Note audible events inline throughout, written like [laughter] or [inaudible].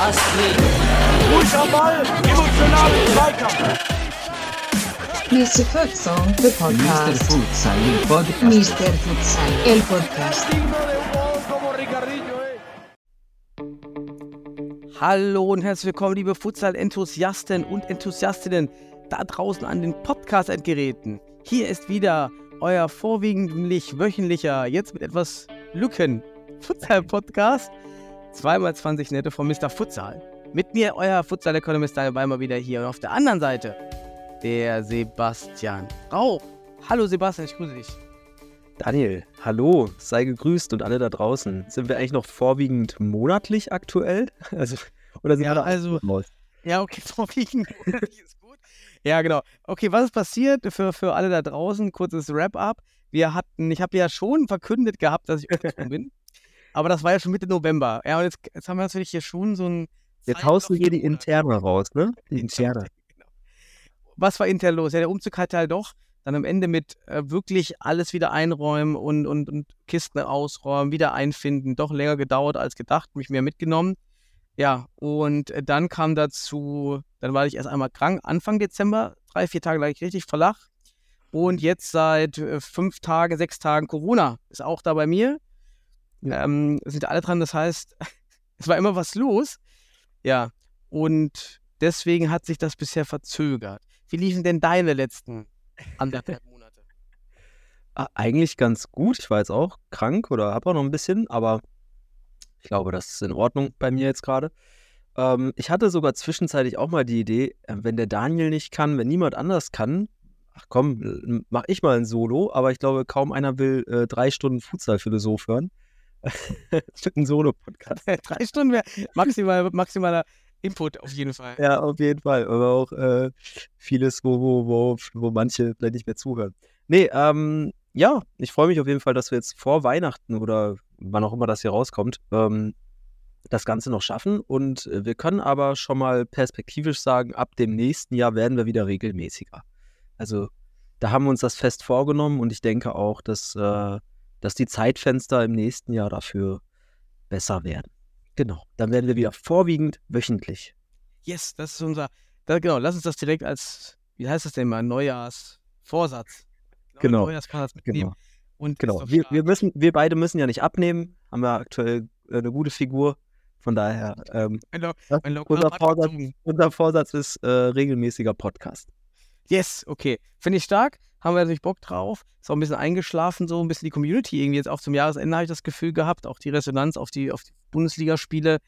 Astrid. Ball, Zweikampf. Mr. Futsal, the Mr. podcast. Futsal, el podcast. Mr. Futsal, el podcast. Hallo und herzlich willkommen, liebe Futsal-Enthusiasten und Enthusiastinnen da draußen an den Podcast-Endgeräten. Hier ist wieder euer vorwiegend wöchentlicher, jetzt mit etwas Lücken, Futsal-Podcast. Zweimal 20 Nette von Mr. Futsal. Mit mir, euer Futsal-Economist Daniel Weimer wieder hier. Und auf der anderen Seite der Sebastian Rauch. Hallo Sebastian, ich grüße dich. Daniel, hallo, sei gegrüßt und alle da draußen. Sind wir eigentlich noch vorwiegend monatlich aktuell? [laughs] Also, oder sind Ja, wir also-? Ja, okay, [laughs] vorwiegend monatlich ist. Ja, genau. Okay, was ist passiert für, für alle da draußen? Kurzes Wrap-up. Wir hatten, ich habe ja schon verkündet gehabt, dass ich [laughs] umgezogen bin. Aber das war ja schon Mitte November. Ja, und jetzt, jetzt haben wir natürlich hier schon so ein. Jetzt haust du hier die. Interne raus, ne? [laughs] Die Interne. Genau. Was war intern los? Ja, der Umzug hat halt doch dann am Ende mit äh, wirklich alles wieder einräumen und, und, und Kisten ausräumen, wieder einfinden, doch länger gedauert als gedacht, mich mehr mitgenommen. Ja, und äh, dann kam dazu, dann war ich erst einmal krank, Anfang Dezember, drei, vier Tage lag ich richtig flach. Und jetzt seit äh, fünf Tagen, sechs Tagen Corona ist auch da bei mir. Ähm, sind alle dran, das heißt, [laughs] es war immer was los. Ja, und deswegen hat sich das bisher verzögert. Wie liefen denn deine letzten anderthalb [laughs] Monate? Ah, eigentlich ganz gut. Ich war jetzt auch krank oder habe auch noch ein bisschen, aber glaube, das ist in Ordnung bei mir jetzt gerade. Ähm, ich hatte sogar zwischenzeitlich auch mal die Idee, äh, wenn der Daniel nicht kann, wenn niemand anders kann, ach komm, mach ich mal ein Solo, aber ich glaube, kaum einer will äh, drei Stunden Futsal-Philosoph hören. [laughs] ein Solo-Podcast. [laughs] Drei Stunden wäre maximal, maximaler Input auf jeden Fall. Ja, auf jeden Fall. Aber auch äh, vieles, wo, wo, wo, wo manche vielleicht nicht mehr zuhören. Nee, ähm, ja, ich freue mich auf jeden Fall, dass wir jetzt vor Weihnachten oder wann auch immer das hier rauskommt, ähm, das Ganze noch schaffen. Und äh, wir können aber schon mal perspektivisch sagen, ab dem nächsten Jahr werden wir wieder regelmäßiger. Also da haben wir uns das fest vorgenommen und ich denke auch, dass, äh, dass die Zeitfenster im nächsten Jahr dafür besser werden. Genau, dann werden wir wieder vorwiegend wöchentlich. Yes, das ist unser. Da, genau, lass uns das direkt als, wie heißt das denn mal, Neujahrsvorsatz. Genau, Neujahrsvorsatz mitnehmen. Und Genau, Christoph wir, wir, müssen, wir beide müssen ja nicht abnehmen, haben ja aktuell äh, eine gute Figur. Von daher, ähm, Mein Lo- Ja, mein Local unser Vorsatz, unser Vorsatz ist äh, regelmäßiger Podcast. Yes, okay. Finde ich stark. Haben wir natürlich Bock drauf. Ist auch ein bisschen eingeschlafen, so ein bisschen die Community irgendwie jetzt auch zum Jahresende habe ich das Gefühl gehabt. Auch die Resonanz auf die, auf die Bundesligaspiele.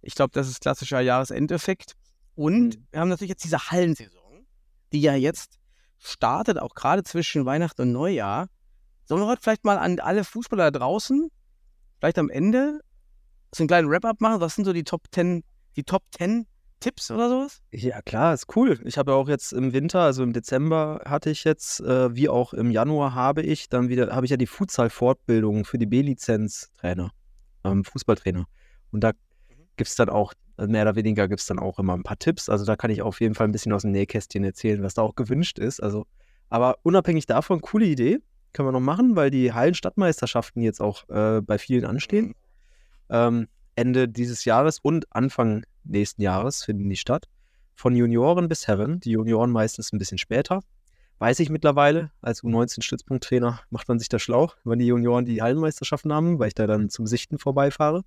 Ich glaube, das ist klassischer Jahresendeffekt. Und Mhm. wir haben natürlich jetzt diese Hallensaison, die ja jetzt startet, auch gerade zwischen Weihnachten und Neujahr. Sollen wir heute vielleicht mal an alle Fußballer da draußen, vielleicht am Ende, so einen kleinen Wrap-up machen? Was sind so die Top 10, die Top 10 Tipps oder sowas? Ja, klar, ist cool. Ich habe ja auch jetzt im Winter, also im Dezember hatte ich jetzt, äh, wie auch im Januar habe ich dann wieder, habe ich ja die Futsal-Fortbildung für die B-Lizenz-Trainer, ähm, Fußballtrainer. Und da gibt es dann auch, äh, mehr oder weniger gibt es dann auch immer ein paar Tipps. Also da kann ich auf jeden Fall ein bisschen aus dem Nähkästchen erzählen, was da auch gewünscht ist. Also, aber unabhängig davon, coole Idee. Können wir noch machen, weil die Hallenstadtmeisterschaften jetzt auch äh, bei vielen anstehen. Ähm, Ende dieses Jahres und Anfang nächsten Jahres finden die statt. Von Junioren bis Herren. Die Junioren meistens ein bisschen später. Weiß ich mittlerweile. Als U19-Stützpunkttrainer macht man sich da schlau, wenn die Junioren die Hallenmeisterschaften haben, weil ich da dann zum Sichten vorbeifahre.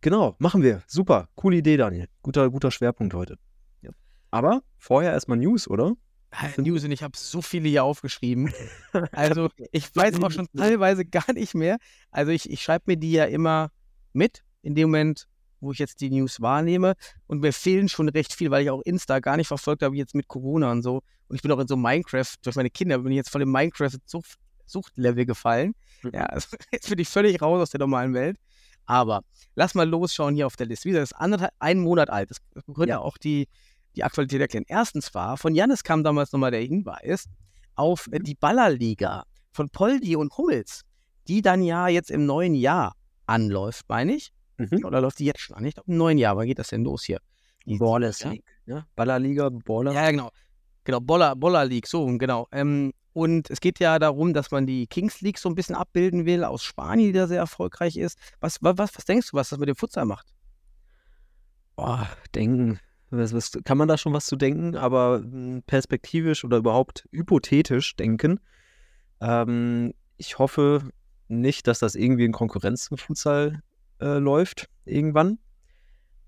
Genau, machen wir. Super. Coole Idee, Daniel. Guter, guter Schwerpunkt heute. Ja. Aber vorher erstmal News, oder? News und ich habe so viele hier aufgeschrieben. [laughs] Also ich weiß auch schon teilweise gar nicht mehr. Also ich, ich schreibe mir die ja immer mit in dem Moment, wo ich jetzt die News wahrnehme. Und mir fehlen schon recht viel, weil ich auch Insta gar nicht verfolgt habe, jetzt mit Corona und so. Und ich bin auch in so Minecraft, durch meine Kinder bin ich jetzt voll im Minecraft-Suchtlevel gefallen. Mhm. Ja, also [laughs] jetzt bin ich völlig raus aus der normalen Welt. Aber lass mal losschauen hier auf der Liste. Wie gesagt, das ist anderthalb, ein Monat alt. Das könnte Ja. auch die, die Aktualität erklären. Erstens war, von Janis kam damals nochmal der Hinweis auf äh, die Ballerliga von Poldi und Hummels, die dann ja jetzt im neuen Jahr anläuft, meine ich. Mhm. Oder läuft die jetzt schon an? Ich glaube, im neuen Jahr. Wann geht das denn los hier? Die- Ballers? League. Ja? Ballerliga, Baller. Ja, ja, genau. Genau, Boller, Boller League, so, genau. Ähm, und es geht ja darum, dass man die Kings League so ein bisschen abbilden will aus Spanien, die da sehr erfolgreich ist. Was, was, was denkst du, was das mit dem Futsal macht? Boah, denken. Was, was, kann man da schon was zu denken? Aber mh, perspektivisch oder überhaupt hypothetisch denken. Ähm, ich hoffe nicht, dass das irgendwie in Konkurrenz zum Futsal äh, läuft, irgendwann.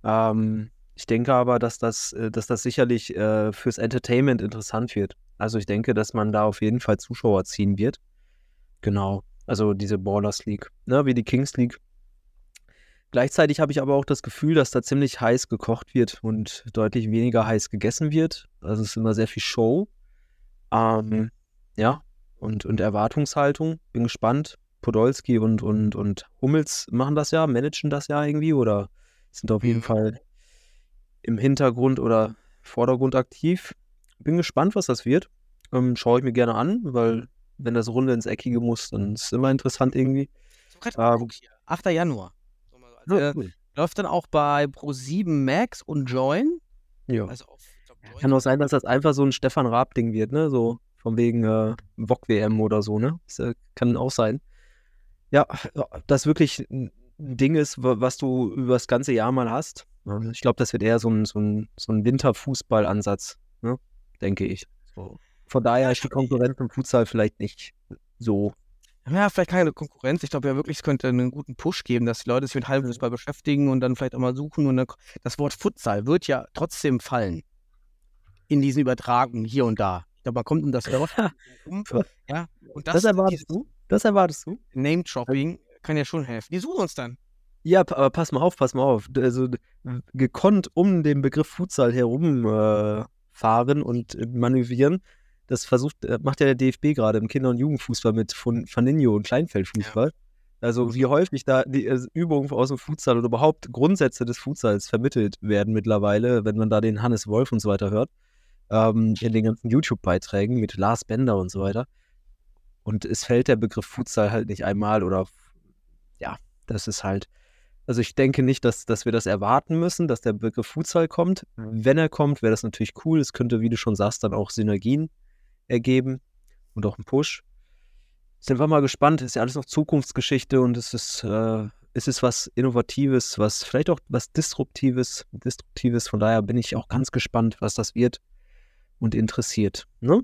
Ähm, ich denke aber, dass das, äh, dass das sicherlich äh, fürs Entertainment interessant wird. Also ich denke, dass man da auf jeden Fall Zuschauer ziehen wird. Genau. Also diese Ballers League, ne, wie die Kings League. Gleichzeitig habe ich aber auch das Gefühl, dass da ziemlich heiß gekocht wird und deutlich weniger heiß gegessen wird. Also es ist immer sehr viel Show. Ähm, ja, und, und Erwartungshaltung. Bin gespannt. Podolski und, und, und Hummels machen das ja, managen das ja irgendwie oder sind auf jeden Mhm. Fall im Hintergrund oder Vordergrund aktiv. Bin gespannt, was das wird. Ähm, Schaue ich mir gerne an, weil wenn das Runde ins Eckige muss, dann ist es immer interessant irgendwie. Ähm, geguckt hier. 8. Januar. So mal so als, äh, cool. läuft dann auch bei Pro7 Max und Join. Ja. Also auf, glaub, Join. Kann auch sein, dass das einfach so ein Stefan Raab-Ding wird, ne? So von wegen äh, VOG-WM oder so, ne? Das äh, kann auch sein. Ja, das wirklich ein Ding ist, wa- was du über das ganze Jahr mal hast. Ja, Ich glaube, das wird eher so ein, so ein, so ein Winterfußballansatz, ne? Denke ich. So. Von daher ist die Konkurrenz im Futsal vielleicht nicht so. Ja, vielleicht keine Konkurrenz. Ich glaube ja wirklich, es könnte einen guten Push geben, dass die Leute sich mit Hallenfußball beschäftigen und dann vielleicht auch mal suchen. Und dann, das Wort Futsal wird ja trotzdem fallen in diesen Übertragungen hier und da. Ich glaube, man kommt [laughs] um das Wort um. Ja, und das, Das erwartest du? Das erwartest du? Name-Dropping kann ja schon helfen. Die suchen uns dann. Ja, aber pass mal auf, pass mal auf. Also gekonnt um den Begriff Futsal herum äh, und äh, manövrieren. Das versucht, äh, macht ja der DFB gerade im Kinder- und Jugendfußball mit von Faninho und Kleinfeldfußball. Also wie häufig da die äh, Übungen aus dem Futsal oder überhaupt Grundsätze des Futsals vermittelt werden mittlerweile, wenn man da den Hannes Wolf und so weiter hört, ähm, in den ganzen YouTube-Beiträgen mit Lars Bender und so weiter. Und es fällt der Begriff Futsal halt nicht einmal oder ja, das ist halt, also ich denke nicht, dass, dass wir das erwarten müssen, dass der Begriff Futsal kommt. Wenn er kommt, wäre das natürlich cool. Es könnte, wie du schon sagst, dann auch Synergien ergeben und auch einen Push. Sind wir mal gespannt. Ist ja alles noch Zukunftsgeschichte und es ist, äh, es ist was Innovatives, was vielleicht auch was Disruptives, Destruktives. Von daher bin ich auch ganz gespannt, was das wird und interessiert. Ne?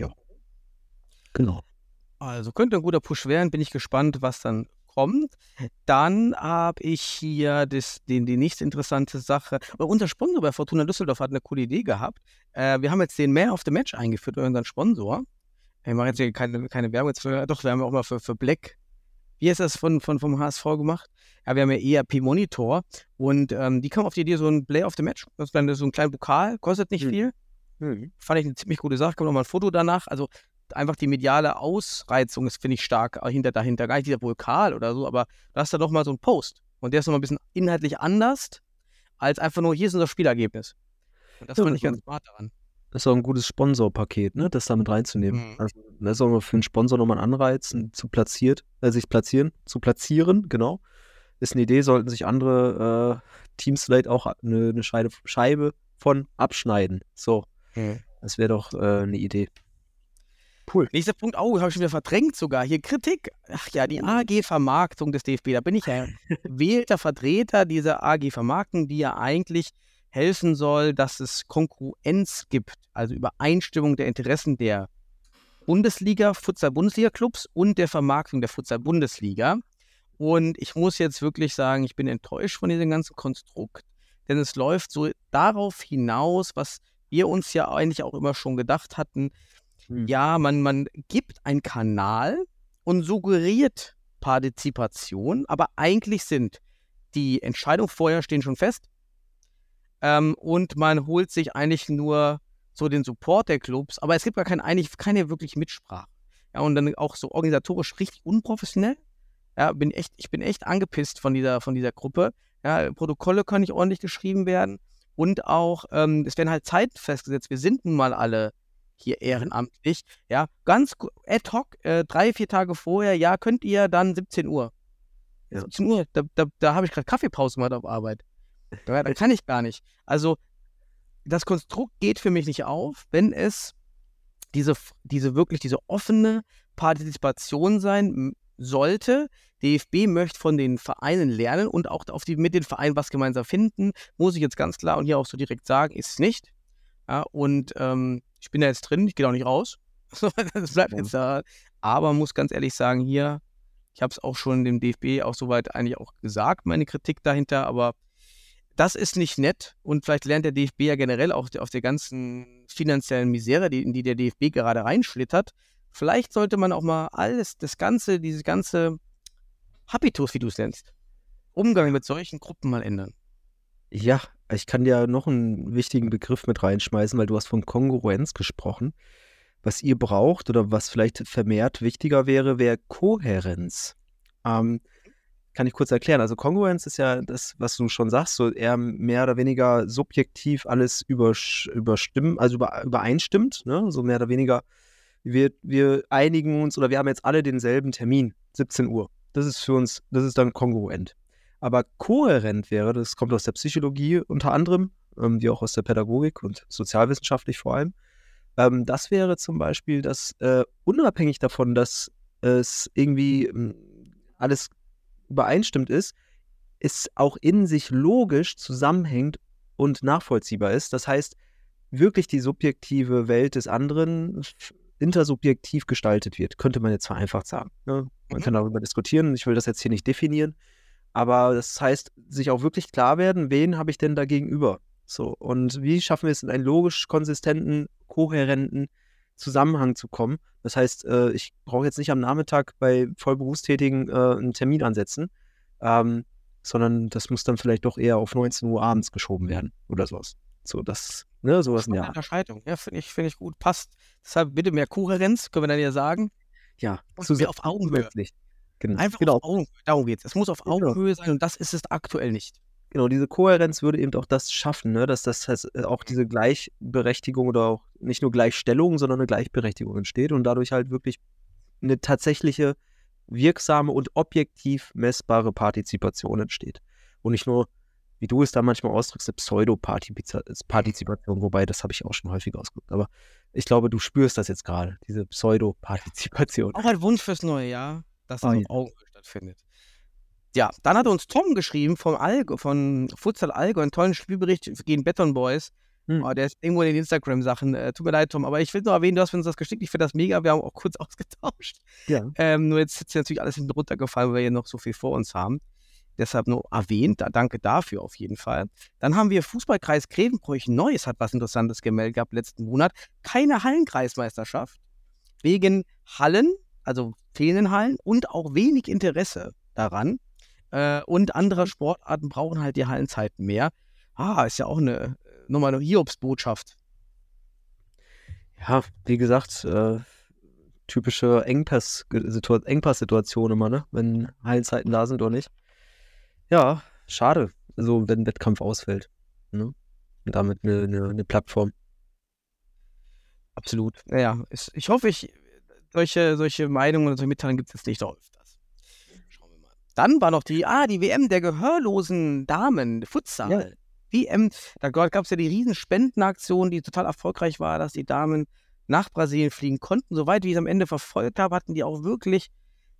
Ja. Genau. Also könnte ein guter Push werden. Bin ich gespannt, was dann kommt. Dann habe ich hier das, den, die nächste interessante Sache. Unser Sponsor bei Fortuna Düsseldorf hat eine coole Idee gehabt. Äh, wir haben jetzt den Man of the Match eingeführt, unseren Sponsor. Wir machen jetzt hier keine, keine Werbung jetzt für, doch, wir haben ja auch mal für, für Black. Wie ist das von, von, vom HSV gemacht? Ja, wir haben ja ERP Monitor und ähm, die kamen auf die Idee, so ein Play of the Match, das ist dann so ein kleiner Pokal, kostet nicht Hm. viel. Fand ich eine ziemlich gute Sache, kommt noch mal ein Foto danach. Also einfach die mediale Ausreizung ist, finde ich, stark hinter, dahinter. Gar nicht dieser Vulkan oder so, aber da hast du doch mal so einen Post. Und der ist noch mal ein bisschen inhaltlich anders, als einfach nur, hier ist unser Spielergebnis. Und das Ja, fand ich ganz smart daran. Das ist auch ein gutes Sponsorpaket, ne? das damit reinzunehmen. Mhm. Also, das ist auch für einen Sponsor nochmal ein Anreiz, zu platziert, äh, sich platzieren, zu platzieren, genau. Ist eine Idee, sollten sich andere äh, Teams vielleicht auch eine, eine Scheibe, Scheibe von abschneiden. So, das wäre doch äh, eine Idee. Cool. Nächster Punkt, oh, habe ich schon wieder verdrängt sogar. Hier Kritik. Ach ja, die AG-Vermarktung des DFB. Da bin ich ja [laughs] gewählter Vertreter dieser AG-Vermarktung, die ja eigentlich helfen soll, dass es Konkurrenz gibt, also Übereinstimmung der Interessen der Bundesliga, Futsal-Bundesliga-Clubs und der Vermarktung der Futsal-Bundesliga. Und ich muss jetzt wirklich sagen, ich bin enttäuscht von diesem ganzen Konstrukt, denn es läuft so darauf hinaus, was wir uns ja eigentlich auch immer schon gedacht hatten, Hm. ja, man, man gibt einen Kanal und suggeriert Partizipation, aber eigentlich sind die Entscheidungen vorher stehen schon fest ähm, und man holt sich eigentlich nur so den Support der Clubs, aber es gibt gar kein, eigentlich keine wirklich Mitsprache. Ja, und dann auch so organisatorisch richtig unprofessionell. Ja, bin echt, ich bin echt angepisst von dieser, von dieser Gruppe. Ja, Protokolle können nicht ordentlich geschrieben werden und auch, ähm, es werden halt Zeiten festgesetzt. Wir sind nun mal alle hier ehrenamtlich. Ja, ganz ad hoc, äh, drei, vier Tage vorher, ja, könnt ihr dann 17 Uhr. Ja. 17 Uhr, da, da, da habe ich gerade Kaffeepause gemacht auf Arbeit. Ja, da [laughs] kann ich gar nicht. Also, das Konstrukt geht für mich nicht auf, wenn es diese, diese wirklich diese offene Partizipation sein sollte. DFB möchte von den Vereinen lernen und auch auf die, mit den Vereinen was gemeinsam finden, muss ich jetzt ganz klar und hier auch so direkt sagen, ist es nicht. Ja, und ähm, ich bin da jetzt drin, ich gehe auch nicht raus. [laughs] das bleibt Ja. jetzt da. Aber muss ganz ehrlich sagen, hier, ich habe es auch schon dem DFB auch soweit eigentlich auch gesagt, meine Kritik dahinter, aber das ist nicht nett und vielleicht lernt der DFB ja generell auch auf der ganzen finanziellen Misere, die, in die der DFB gerade reinschlittert. Vielleicht sollte man auch mal alles, das Ganze, diese ganze Habitus, wie du es nennst, Umgang mit solchen Gruppen mal ändern. Ja, ich kann dir noch einen wichtigen Begriff mit reinschmeißen, weil du hast von Kongruenz gesprochen. Was ihr braucht oder was vielleicht vermehrt wichtiger wäre, wäre Kohärenz. Ähm, kann ich kurz erklären. Also Kongruenz ist ja das, was du schon sagst, so eher mehr oder weniger subjektiv alles überstimmen, also über, übereinstimmt, ne? So mehr oder weniger, wir, wir einigen uns oder wir haben jetzt alle denselben Termin, 17 Uhr. Das ist für uns, das ist dann kongruent. Aber kohärent wäre, das kommt aus der Psychologie unter anderem, ähm, wie auch aus der Pädagogik und sozialwissenschaftlich vor allem. Ähm, das wäre zum Beispiel, dass äh, unabhängig davon, dass es irgendwie ähm, alles übereinstimmt ist, es auch in sich logisch zusammenhängt und nachvollziehbar ist. Das heißt, wirklich die subjektive Welt des anderen intersubjektiv gestaltet wird, könnte man jetzt vereinfacht sagen. Ne? Man Mhm. kann darüber diskutieren, ich will das jetzt hier nicht definieren, aber das heißt, sich auch wirklich klar werden, wen habe ich denn da gegenüber? So, und wie schaffen wir es in einen logisch konsistenten, kohärenten Zusammenhang zu kommen? Das heißt, äh, ich brauche jetzt nicht am Nachmittag bei Vollberufstätigen äh, einen Termin ansetzen, ähm, sondern das muss dann vielleicht doch eher auf 19 Uhr abends geschoben werden oder sowas. So, das, ne, sowas in der. Unterscheidung. Ja, finde ich, finde ich gut. Passt. Deshalb bitte mehr Kohärenz, können wir dann ja sagen. Ja, Und mehr auf Augenhöhe. Genau. Einfach genau. auf Augenhöhe. Darum geht's. Es muss auf Genau. Augenhöhe sein und das ist es aktuell nicht. Genau, diese Kohärenz würde eben auch das schaffen, ne? dass das heißt, äh, auch diese Gleichberechtigung oder auch nicht nur Gleichstellung, sondern eine Gleichberechtigung entsteht und dadurch halt wirklich eine tatsächliche, wirksame und objektiv messbare Partizipation entsteht. Und nicht nur, wie du es da manchmal ausdrückst, eine Pseudo-Partizipation, wobei das habe ich auch schon häufig ausgedrückt. Aber ich glaube, du spürst das jetzt gerade, diese Pseudo-Partizipation. Auch ein Wunsch fürs neue Jahr, dass es Ah, auf. Augenhöhe stattfindet. Ja, dann hat uns Tom geschrieben vom Allgäu, von Futsal Allgäu, einen tollen Spielbericht gegen Beton Boys. Hm. Oh, der ist irgendwo in den Instagram-Sachen. Äh, tut mir leid, Tom, aber ich will nur erwähnen, du hast uns das geschickt. Ich finde das mega. Wir haben auch kurz [laughs] ausgetauscht. Ja. Ähm, nur jetzt ist natürlich alles hinten runtergefallen, weil wir hier noch so viel vor uns haben. Deshalb nur erwähnt. Da, danke dafür auf jeden Fall. Dann haben wir Fußballkreis Grevenbroich Neues hat was Interessantes gemeldet gehabt letzten Monat. Keine Hallenkreismeisterschaft. Wegen Hallen, also fehlenden Hallen und auch wenig Interesse daran. Äh, und andere Sportarten brauchen halt die Hallenzeiten mehr. Ah, ist ja auch eine, nochmal eine Hiobsbotschaft. Ja, wie gesagt, äh, typische Engpass-Situa- Engpass-Situation immer, ne? Wenn Heilzeiten da sind oder nicht. Ja, schade. Also, wenn ein Wettkampf ausfällt. Ne? Und damit eine, eine, eine Plattform. Absolut. Naja, ich hoffe, ich, solche, solche Meinungen oder solche Mitteilungen gibt es jetzt nicht noch öfters. Schauen wir mal. Dann war noch die, ah, die WM der gehörlosen Damen, Futsal. Ja. WM, da gab es ja die riesen Spendenaktion, die total erfolgreich war, dass die Damen nach Brasilien fliegen konnten. Soweit wie ich es am Ende verfolgt habe, hatten die auch wirklich,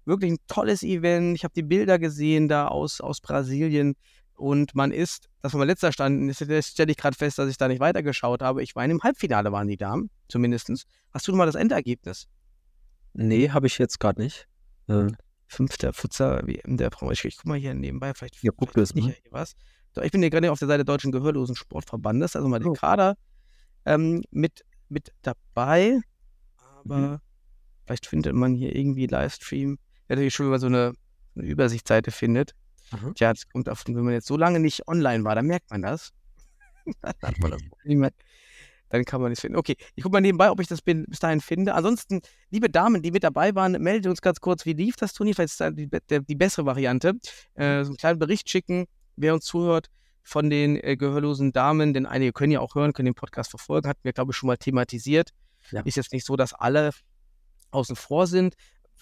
wirklich ein tolles Event. Ich habe die Bilder gesehen da aus, aus Brasilien. Und man ist, das war mein letzter Stand, jetzt stelle ich gerade fest, dass ich da nicht weitergeschaut habe. Ich meine, im Halbfinale waren die Damen, zumindest. Hast du mal das Endergebnis? Nee, habe ich jetzt gerade nicht. Äh, Fünfter Futsal WM der Frau. Ich, ich guck mal hier nebenbei, vielleicht, Ja, guck vielleicht ja hier was. So, ich bin hier gerade auf der Seite Deutschen Gehörlosen Sportverbandes, also mal den Oh. Kader ähm, mit, mit dabei. Aber Mhm. vielleicht findet man hier irgendwie Livestream. Wäre natürlich schön, wenn man so eine, eine Übersichtsseite findet. Aha. Tja, das kommt auf, wenn man jetzt so lange nicht online war, dann merkt man das. dann hat man das [laughs] Problem. Dann kann man es finden. Okay, ich gucke mal nebenbei, ob ich das bis dahin finde. Ansonsten, liebe Damen, die mit dabei waren, meldet uns ganz kurz, wie lief das Turnier? Vielleicht ist das die, der, die bessere Variante. Äh, so einen kleinen Bericht schicken, wer uns zuhört von den äh, gehörlosen Damen, denn einige können ja auch hören, können den Podcast verfolgen, hatten wir, glaube ich, schon mal thematisiert. Ja. Ist jetzt nicht so, dass alle außen vor sind.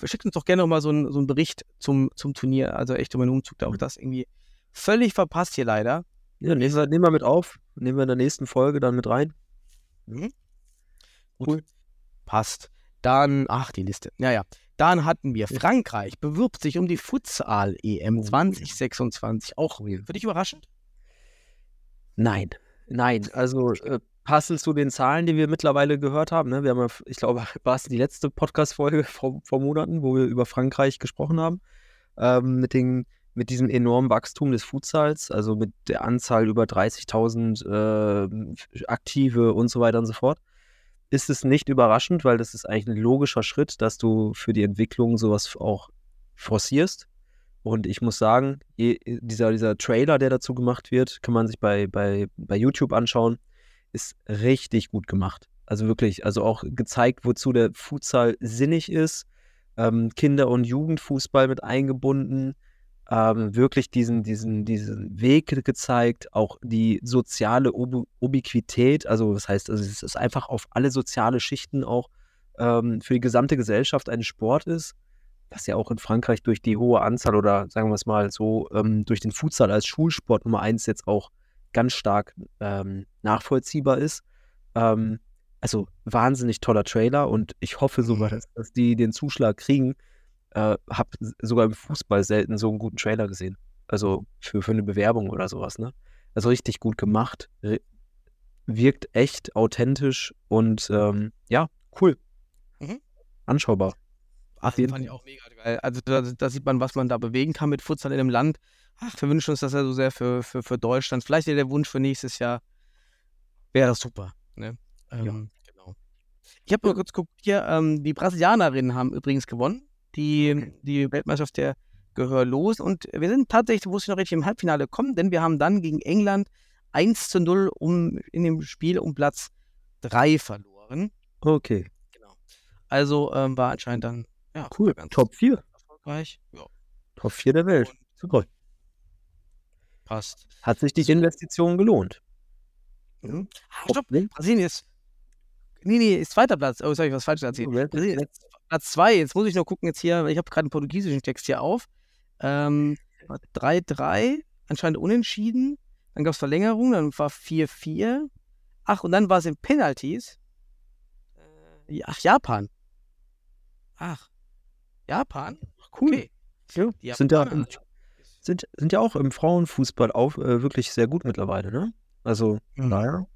Schickt uns doch gerne noch mal so einen, so einen Bericht zum, zum Turnier. Also echt um einen Umzug, da auch das irgendwie völlig verpasst hier leider. ja, nehmen wir, nehmen wir mit auf. Nehmen wir in der nächsten Folge dann mit rein. Mhm. Gut. Passt. Dann, ach, die Liste. Naja. Dann hatten wir Frankreich, bewirbt sich um die Futsal-EM 2026. Auch für dich überraschend? Nein, nein. Also äh, passend zu den Zahlen, die wir mittlerweile gehört haben. Ne? Wir haben, ja, ich glaube, [laughs] war es die letzte Podcast-Folge [laughs] vor, vor Monaten, wo wir über Frankreich gesprochen haben. Ähm, mit, den, mit diesem enormen Wachstum des Futsals, also mit der Anzahl über 30.000 äh, Aktive und so weiter und so fort ist es nicht überraschend, weil das ist eigentlich ein logischer Schritt, dass du für die Entwicklung sowas auch forcierst. Und ich muss sagen, dieser, dieser Trailer, der dazu gemacht wird, kann man sich bei, bei, bei YouTube anschauen, ist richtig gut gemacht. Also wirklich, also auch gezeigt, wozu der Futsal sinnig ist. Ähm, Kinder- und Jugendfußball mit eingebunden ähm, wirklich diesen, diesen, diesen Weg gezeigt, auch die soziale Ob Ubiquität, also das heißt, also es ist einfach auf alle soziale Schichten auch ähm, für die gesamte Gesellschaft ein Sport ist, was ja auch in Frankreich durch die hohe Anzahl oder sagen wir es mal so, ähm, durch den Futsal als Schulsport Nummer eins jetzt auch ganz stark ähm, nachvollziehbar ist. Ähm, also wahnsinnig toller Trailer und ich hoffe sogar, dass, dass die den Zuschlag kriegen, äh, habe sogar im Fußball selten so einen guten Trailer gesehen. Also für, für eine Bewerbung oder sowas, ne? Also richtig gut gemacht. Wirkt echt authentisch und ähm, ja, cool. Mhm. Anschaubar. Ach, den fand ich auch mega geil. Also da, da, sieht man, was man da bewegen kann mit Futsal in einem Land. Ach, wir wünschen uns das ja so sehr für, für, für Deutschland. Vielleicht der Wunsch für nächstes Jahr. Wäre das super. Ne? Ähm, ja. genau. Ich habe nur kurz geguckt hier, ähm, die Brasilianerinnen haben übrigens gewonnen die, die Weltmeisterschaft der Gehörlos. Und wir sind tatsächlich, wusste ich noch richtig, im Halbfinale kommen, denn wir haben dann gegen England 1 zu 0 um, in dem Spiel um Platz 3 verloren. Okay. Genau. Also ähm, war anscheinend dann ja, cool. Top 4. Erfolgreich. Ja. Top 4 der Welt. Und Super. Passt. Hat sich die Investition gelohnt? Mhm. Ah, stopp. Brasilien ist. Nee, nee, ist zweiter Platz. Oh, ich was falsch erzählen? Brasilien ist Platz 2, jetzt muss ich nur gucken, jetzt hier, ich habe gerade einen portugiesischen Text hier auf. 3-3, ähm, anscheinend unentschieden. Dann gab es Verlängerung, dann war 4-4. Ach, und dann war es in Penalties. Äh, ach, Japan. Ach, Japan? Ach, cool. Okay. Ja, sind, ja im, sind, sind ja auch im Frauenfußball auch äh, wirklich sehr gut mittlerweile, ne? Also, mhm. naja.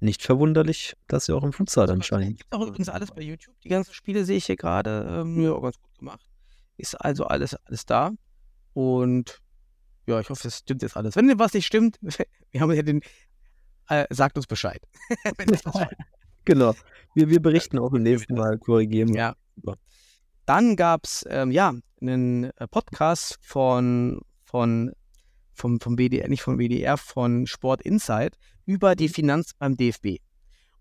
Nicht verwunderlich, dass sie auch im Futsal anscheinend. Gibt auch übrigens alles bei YouTube. Die ganzen Spiele sehe ich hier gerade. Ähm, ja, ganz gut gemacht. Ist also alles, alles da. Und ja, ich hoffe, das stimmt jetzt alles. Wenn was nicht stimmt, [laughs] wir haben ja den. Äh, sagt uns Bescheid. [laughs] [laughs] genau. Wir, wir berichten auch im nächsten Mal, korrigieren. Ja. Dann gab es ähm, ja einen äh, Podcast von, von vom, vom WDR, nicht vom WDR, von Sport Insight über die. Finanz beim DFB.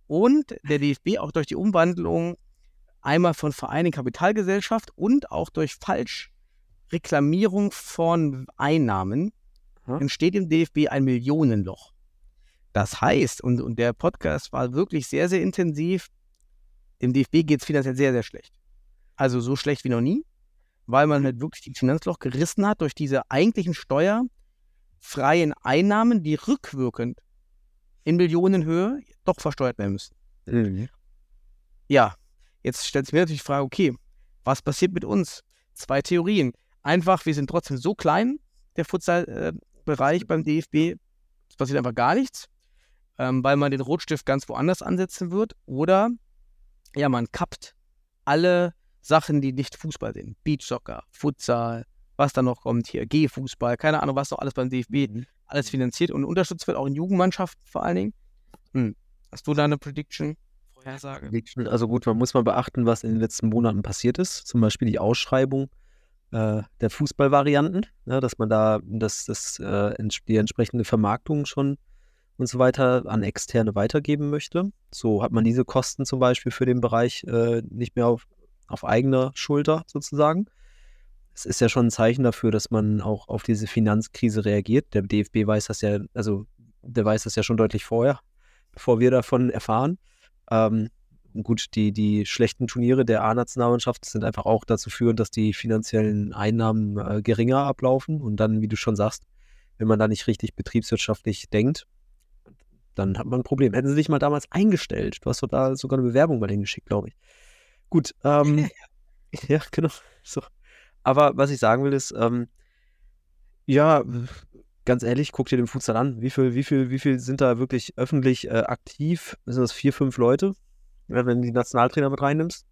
Und der DFB auch durch die Umwandlung einmal von Vereinen Kapitalgesellschaft und auch durch Falschreklamierung von Einnahmen hm. entsteht im DFB ein Millionenloch. Das heißt, und, und der Podcast war wirklich sehr, sehr intensiv, dem DFB geht es finanziell sehr, sehr schlecht. Also so schlecht wie noch nie, weil man halt wirklich die Finanzloch gerissen hat durch diese eigentlichen steuerfreien Einnahmen, die rückwirkend in Millionenhöhe doch versteuert werden müssen. Mhm. Ja, jetzt stellt sich mir natürlich die Frage, okay, was passiert mit uns? Zwei Theorien. Einfach, wir sind trotzdem so klein, der Futsal-Bereich beim DFB, es passiert einfach gar nichts, ähm, weil man den Rotstift ganz woanders ansetzen wird. Oder, ja, man kappt alle Sachen, die nicht Fußball sind. Beachsoccer, Futsal, was da noch kommt hier, G-Fußball, keine Ahnung, was noch alles beim DFB mhm alles finanziert und unterstützt wird, auch in Jugendmannschaften vor allen Dingen. Hm. Hast du da eine Prediction? Vorhersage? Prediction, also gut, man muss mal beachten, was in den letzten Monaten passiert ist. Zum Beispiel die Ausschreibung äh, der Fußballvarianten, ja, dass man da das, das, äh, die entsprechende Vermarktung schon und so weiter an Externe weitergeben möchte. So hat man diese Kosten zum Beispiel für den Bereich äh, nicht mehr auf, auf eigener Schulter sozusagen es ist ja schon ein Zeichen dafür, dass man auch auf diese Finanzkrise reagiert. Der DFB weiß das ja, also der weiß das ja schon deutlich vorher, bevor wir davon erfahren. Ähm, gut, die, die schlechten Turniere der A-Nationalmannschaft sind einfach auch dazu führend, dass die finanziellen Einnahmen äh, geringer ablaufen. Und dann, wie du schon sagst, wenn man da nicht richtig betriebswirtschaftlich denkt, dann hat man ein Problem. Hätten sie dich mal damals eingestellt. Du hast doch da sogar eine Bewerbung bei denen geschickt, glaube ich. Gut, ähm, [laughs] ja, genau. So. Aber was ich sagen will, ist, ähm, ja, ganz ehrlich, guck dir den Futsal an. Wie viel, wie viel, wie viel sind da wirklich öffentlich äh, aktiv? Sind das vier, fünf Leute? Ja, wenn du die Nationaltrainer mit reinnimmst.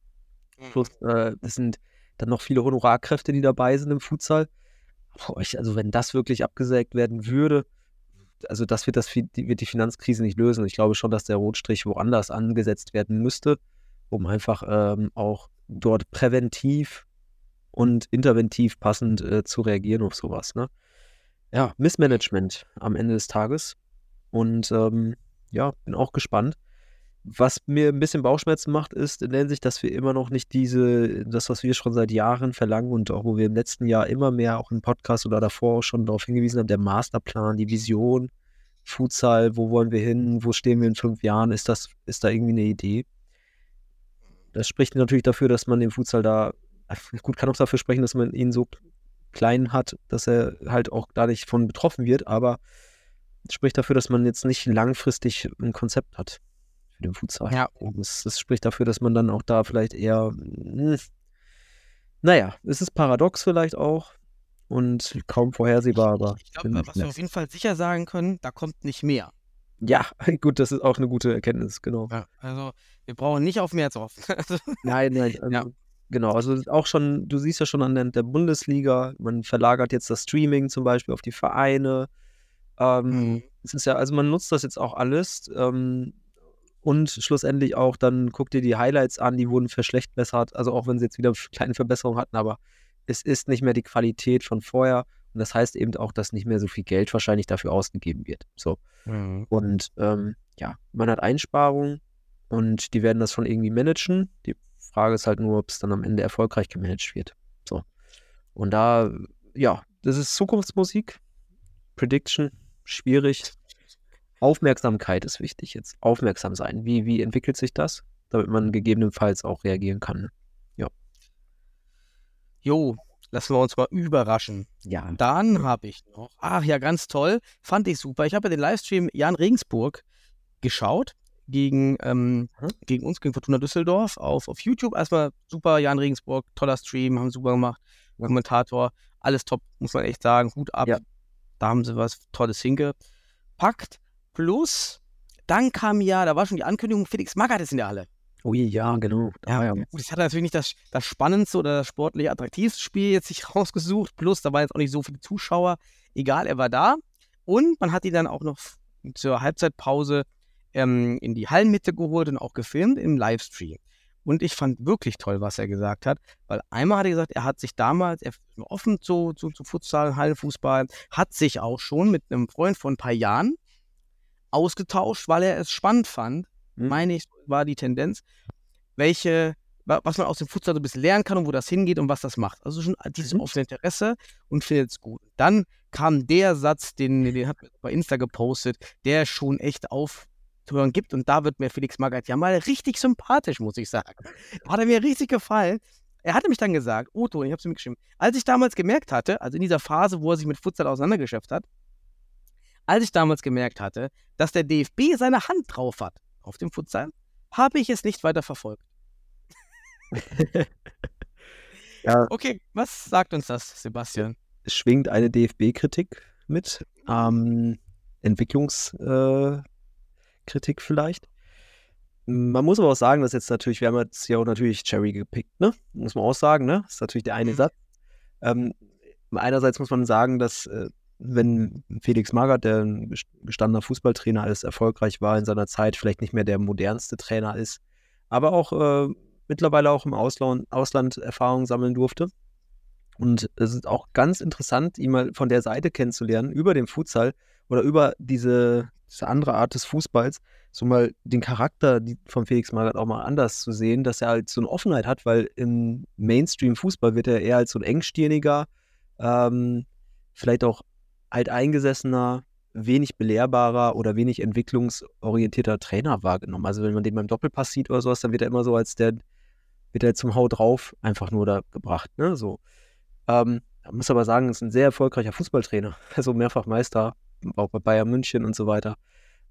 Plus, äh, das sind dann noch viele Honorarkräfte, die dabei sind im Futsal. Boah, ich, also wenn das wirklich abgesägt werden würde, also das wird, das die wird die Finanzkrise nicht lösen. Ich glaube schon, dass der Rotstrich woanders angesetzt werden müsste, um einfach ähm, auch dort präventiv und interventiv passend äh, zu reagieren auf sowas. Ne? Ja, Missmanagement am Ende des Tages. Und ähm, ja, bin auch gespannt. Was mir ein bisschen Bauchschmerzen macht, ist in der Hinsicht, dass wir immer noch nicht diese, das, was wir schon seit Jahren verlangen und auch wo wir im letzten Jahr immer mehr auch im Podcast oder davor auch schon darauf hingewiesen haben, der Masterplan, die Vision, Futsal, wo wollen wir hin, wo stehen wir in fünf Jahren, ist das, ist da irgendwie eine Idee? Das spricht natürlich dafür, dass man den Futsal da, [laughs] gut, kann auch dafür sprechen, dass man ihn so klein hat, dass er halt auch da nicht von betroffen wird, aber es spricht dafür, dass man jetzt nicht langfristig ein Konzept hat für den Futsal. Ja. Das, das spricht dafür, dass man dann auch da vielleicht eher, hm, naja, es ist paradox vielleicht auch und kaum vorhersehbar, aber Ich glaube, bin was wir auf jeden Fall sicher sagen können, da kommt nicht mehr. ja, [laughs] gut, das ist auch eine gute Erkenntnis, genau. Ja, also wir brauchen nicht auf mehr zu hoffen. [laughs] Also, Nein, nein, also, Ja. Genau. Also auch schon, du siehst ja schon an der, Bundesliga, man verlagert jetzt das Streaming zum Beispiel auf die Vereine. Ähm, Mhm. Es ist ja, also man nutzt das jetzt auch alles. Ähm, und schlussendlich auch, dann guck dir die Highlights an, die wurden verschlechtert, also auch wenn sie jetzt wieder kleine Verbesserungen hatten, aber es ist nicht mehr die Qualität von vorher. Und das heißt eben auch, dass nicht mehr so viel Geld wahrscheinlich dafür ausgegeben wird. So. Mhm. Und ähm, ja, man hat Einsparungen und die werden das schon irgendwie managen. Die Frage ist halt nur, ob es dann am Ende erfolgreich gemanagt wird. So. Und da, ja, das ist Zukunftsmusik. Prediction, schwierig. Aufmerksamkeit ist wichtig jetzt. Aufmerksam sein. Wie, wie entwickelt sich das? Damit man gegebenenfalls auch reagieren kann. Jo, lassen wir uns mal überraschen. Ja. Dann habe ich noch, ach ja, ganz toll, fand ich super. Ich habe ja den Livestream Jan Regensburg geschaut gegen, ähm, Mhm. gegen uns, gegen Fortuna Düsseldorf auf, auf YouTube. Erstmal super, Jan Regensburg, toller Stream, haben super gemacht. Ja. Kommentator, alles top, muss man echt sagen. Hut ab. Ja. Da haben sie was Tolles hingepackt. Plus, dann kam ja, da war schon die Ankündigung, Felix Magath ist in der Halle. Oh je, ja, genau. Ja, ja. gut, ich hatte natürlich nicht das, das spannendste oder das sportlich attraktivste Spiel jetzt sich [laughs] rausgesucht. Plus, da waren jetzt auch nicht so viele Zuschauer. Egal, er war da. Und man hat ihn dann auch noch zur Halbzeitpause ähm, in die Hallenmitte geholt und auch gefilmt im Livestream. Und ich fand wirklich toll, was er gesagt hat, weil einmal hat er gesagt, er hat sich damals, er ist offen zu, zu, zu Futsal, Hallenfußball, hat sich auch schon mit einem Freund von ein paar Jahren ausgetauscht, weil er es spannend fand, Hm. meine ich, war die Tendenz, welche, wa- was man aus dem Futsal so ein bisschen lernen kann und wo das hingeht und was das macht. Also schon dieses Mhm. offene Interesse und findet es gut. Dann kam der Satz, den, den hat er bei Insta gepostet, der schon echt aufzuhören gibt und da wird mir Felix Magath ja mal richtig sympathisch, muss ich sagen. Da hat er mir richtig gefallen. Er hatte mich dann gesagt, Otto, ich habe es ihm geschrieben, als ich damals gemerkt hatte, also in dieser Phase, wo er sich mit Futsal auseinandergeschäft hat, als ich damals gemerkt hatte, dass der DFB seine Hand drauf hat auf dem Futsal, habe ich es nicht weiter verfolgt. [laughs] Ja. Okay, was sagt uns das, Sebastian? es schwingt eine DFB-Kritik mit, ähm, Entwicklungskritik äh, Kritik vielleicht. Man muss aber auch sagen, dass jetzt natürlich, wir haben jetzt ja auch natürlich Cherry gepickt, ne? Muss man auch sagen, ne? Das ist natürlich der eine Mhm. Satz. Ähm, einerseits muss man sagen, dass äh, wenn Felix Magath, der ein gest- gestandener Fußballtrainer ist, erfolgreich war in seiner Zeit, vielleicht nicht mehr der modernste Trainer ist, aber auch äh, mittlerweile auch im Ausland, Ausland Erfahrung sammeln durfte. Und es ist auch ganz interessant, ihn mal von der Seite kennenzulernen, über den Futsal oder über diese, diese andere Art des Fußballs, so mal den Charakter von Felix Magath auch mal anders zu sehen, dass er halt so eine Offenheit hat, weil im Mainstream-Fußball wird er eher als so ein engstirniger, ähm, vielleicht auch alteingesessener, wenig belehrbarer oder wenig entwicklungsorientierter Trainer wahrgenommen. Also wenn man den beim Doppelpass sieht oder sowas, dann wird er immer so als der, wird er zum Hau drauf einfach nur da gebracht, ne, so. Ähm, man muss aber sagen, ist ein sehr erfolgreicher Fußballtrainer. [laughs] Also mehrfach Meister, auch bei Bayern München und so weiter.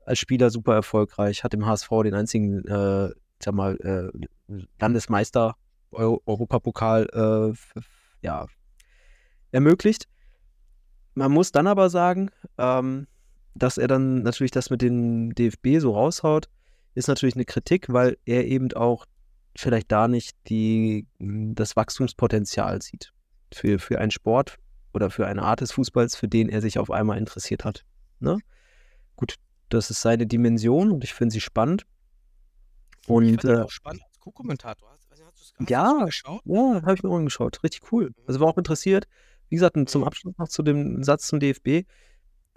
als Spieler super erfolgreich, hat im HSV den einzigen, äh, sag mal, äh, Landesmeister Euro Europapokal äh, ja, ermöglicht. Man muss dann aber sagen, ähm, dass er dann natürlich das mit dem DFB so raushaut, ist natürlich eine Kritik, weil er eben auch vielleicht da nicht die, das Wachstumspotenzial sieht für, für einen Sport oder für eine Art des Fußballs, für den er sich auf einmal interessiert hat. Ne? Gut, das ist seine Dimension und ich finde sie spannend. ich Und fand ihn äh, auch spannend als Co-Kommentator. Hast Ja. ja, habe ich mir auch angeschaut. Richtig cool. Also war auch interessiert. Wie gesagt, zum Abschluss noch zu dem Satz zum DFB.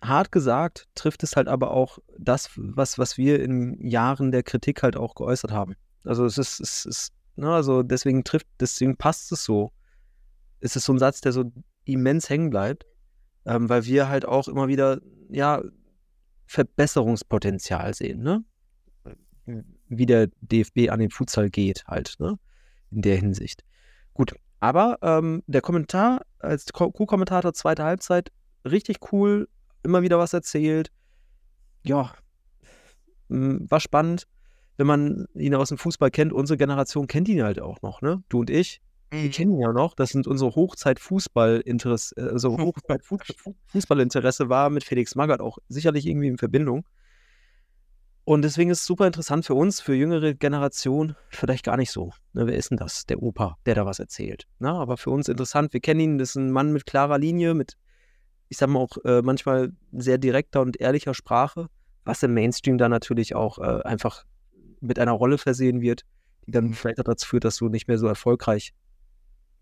Hart gesagt, trifft es halt aber auch das, was, was wir in Jahren der Kritik halt auch geäußert haben. Also es ist, es ist, ne, also deswegen trifft, deswegen passt es so. Es ist so ein Satz, der so immens hängen bleibt, ähm, weil wir halt auch immer wieder, ja, Verbesserungspotenzial sehen, ne? Wie der DFB an den Futsal geht, halt, ne? In der Hinsicht. Gut, aber ähm, der Kommentar als Ko- Co-Kommentator zweite Halbzeit, richtig cool, immer wieder was erzählt. Ja, war spannend. Wenn man ihn aus dem Fußball kennt, unsere Generation kennt ihn halt auch noch, ne? Du und ich, wir Mhm. kennen ihn ja noch. Das sind unsere Hochzeit-Fußball-Interesse, also [laughs] Hochzeit-Fußballinteresse war mit Felix Magath auch sicherlich irgendwie in Verbindung. Und deswegen ist es super interessant für uns, für jüngere Generation, vielleicht gar nicht so. Ne, wer ist denn das? Der Opa, der da was erzählt. Na, aber für uns interessant, wir kennen ihn, das ist ein Mann mit klarer Linie, mit, ich sag mal auch äh, manchmal sehr direkter und ehrlicher Sprache, was im Mainstream dann natürlich auch äh, einfach mit einer Rolle versehen wird, die dann vielleicht auch dazu führt, dass du nicht mehr so erfolgreich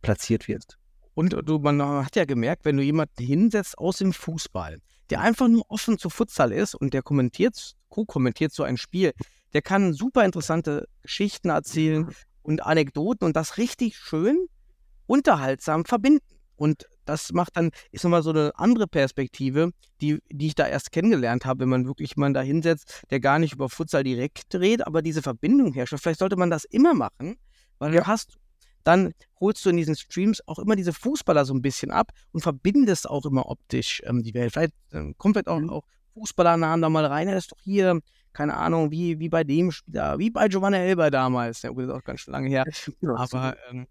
platziert wirst. Und du, man hat ja gemerkt, wenn du jemanden hinsetzt aus dem Fußball, der einfach nur offen zu Futsal ist und der kommentiert, co-kommentiert so ein Spiel, der kann super interessante Geschichten erzählen und Anekdoten und das richtig schön unterhaltsam verbinden. Und das macht dann, ist nochmal so eine andere Perspektive, die, die ich da erst kennengelernt habe, wenn man wirklich jemanden da hinsetzt, der gar nicht über Futsal direkt redet, aber diese Verbindung herstellt. Vielleicht sollte man das immer machen, weil du hast, dann holst du in diesen Streams auch immer diese Fußballer so ein bisschen ab und verbindest auch immer optisch ähm, die Welt. Vielleicht ähm, kommt vielleicht auch, auch Fußballernamen da mal rein. Ja, das ist doch hier, keine Ahnung, wie, wie bei dem Spieler, wie bei Giovanni Elber damals. Ja, gut, ist auch ganz schön lange her. Aber ähm,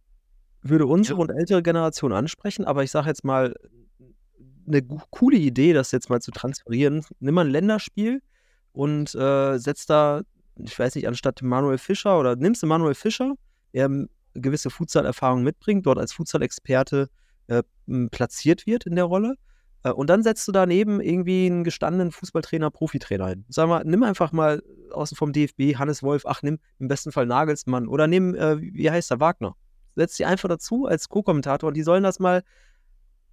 würde unsere Ja. und ältere Generation ansprechen, aber ich sage jetzt mal, eine coole Idee, das jetzt mal zu transferieren. Nimm mal ein Länderspiel und äh, setz da, ich weiß nicht, anstatt Manuel Fischer oder nimmst du Manuel Fischer, ähm, gewisse Futsal-Erfahrung mitbringt, dort als Futsal-Experte äh, platziert wird in der Rolle. Äh, und dann setzt du daneben irgendwie einen gestandenen Fußballtrainer, Profitrainer hin. Sag mal, nimm einfach mal außen vom DFB Hannes Wolf, ach, nimm im besten Fall Nagelsmann oder nimm, äh, wie heißt er, Wagner setzt die einfach dazu als Co-Kommentator und die sollen das mal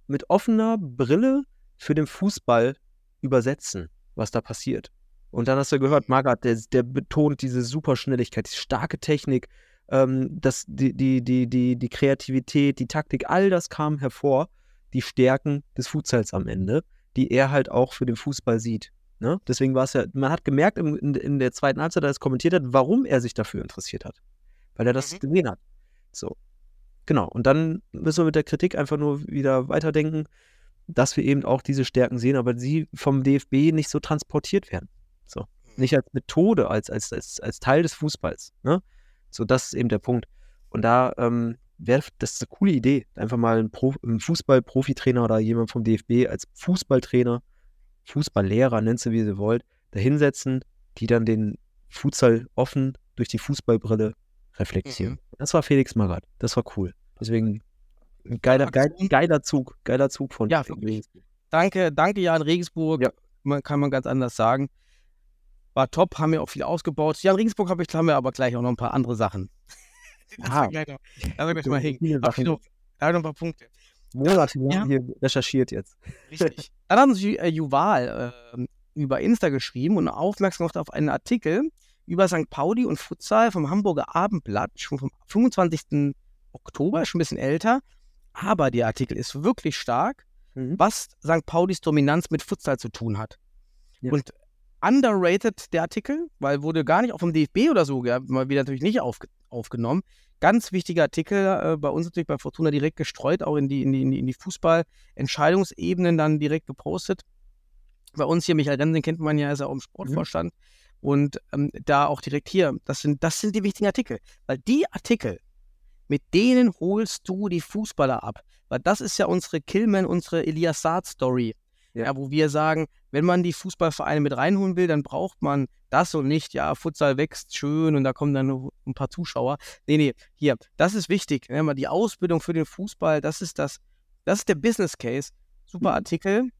mit offener Brille für den Fußball übersetzen, was da passiert. Und dann hast du gehört, Magath, der, der betont diese Superschnelligkeit, die starke Technik, ähm, das, die, die, die, die, die Kreativität, die Taktik, all das kam hervor, die Stärken des Futsals am Ende, die er halt auch für den Fußball sieht. Ne? Deswegen war es ja, man hat gemerkt im, in, in der zweiten Halbzeit, als er es kommentiert hat, warum er sich dafür interessiert hat. Weil er das Mhm. gesehen hat. So. Genau. Und dann müssen wir mit der Kritik einfach nur wieder weiterdenken, dass wir eben auch diese Stärken sehen, aber sie vom DFB nicht so transportiert werden. So. Nicht als Methode, als, als, als, als Teil des Fußballs. Ne? So, das ist eben der Punkt. Und da ähm, wäre das ist eine coole Idee, einfach mal einen, Pro, einen Fußball-Profitrainer oder jemand vom DFB als Fußballtrainer, Fußballlehrer, nennt sie wie ihr wollt, da hinsetzen, die dann den Futsal offen durch die Fußballbrille reflektieren. Mhm. Das war Felix Magath. Das war cool. Deswegen ein geiler, geil, Aktion. geiler Zug, geiler Zug von Ja. Regensburg. danke, danke Jan Regensburg. Ja. Man, kann man ganz anders sagen. War top, haben wir auch viel ausgebaut. Jan Regensburg habe ich, haben wir aber gleich auch noch ein paar andere Sachen. [laughs] Ah. noch, da wir gleich mal noch, da hab ich noch ein paar Punkte. Monatelang [laughs] Ja. hier recherchiert jetzt. Richtig. [laughs] Dann haben sie äh, Juval äh, über Insta geschrieben und aufmerksam gemacht auf einen Artikel über St. Pauli und Futsal vom Hamburger Abendblatt, schon vom 25. Oktober, schon ein bisschen älter. Aber der Artikel ist wirklich stark, Mhm. was St. Paulis Dominanz mit Futsal zu tun hat. Ja. Und underrated der Artikel, weil wurde gar nicht auch vom DFB oder so, ja, mal wieder natürlich nicht aufge aufgenommen. Ganz wichtiger Artikel, äh, bei uns natürlich bei Fortuna direkt gestreut, auch in die, in die, in die, Fußball-Entscheidungsebenen dann direkt gepostet. bei uns hier, Michael Rensen kennt man ja, ist er auch im Sportvorstand. Und ähm, da auch direkt hier, das sind, das sind die wichtigen Artikel. Weil die Artikel, mit denen holst du die Fußballer ab. Weil das ist ja unsere Killman, unsere Elias Saad-Story. Ja. Ja. wo wir sagen, wenn man die Fußballvereine mit reinholen will, dann braucht man das und nicht, ja, Futsal wächst schön und da kommen dann nur ein paar Zuschauer. Nee, nee, hier, das ist wichtig. Ne? Die Ausbildung für den Fußball, das ist das, das ist der Business Case. Super Artikel,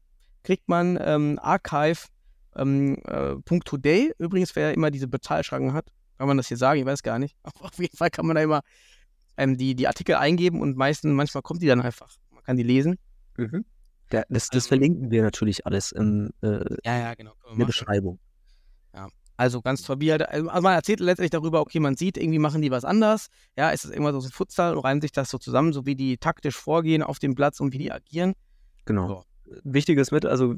kriegt man ähm, Archive ähm, äh. Übrigens, wer immer diese Bezahlschranken hat, kann man das hier sagen, ich weiß gar nicht. [laughs] Aber auf jeden Fall kann man da immer ähm, die, die Artikel eingeben und meistens, manchmal kommt die dann einfach. Man kann die lesen. Der, das, das Also- verlinken wir natürlich alles in, äh, Ja, ja, genau. in der Beschreibung. Also ganz toll. Wie halt, also man erzählt letztendlich darüber, okay, man sieht, irgendwie machen die was anders. Ja, ist das irgendwas aus dem Futsal und reimen sich das so zusammen, so wie die taktisch vorgehen auf dem Platz und wie die agieren. Genau. Wichtiges mit, also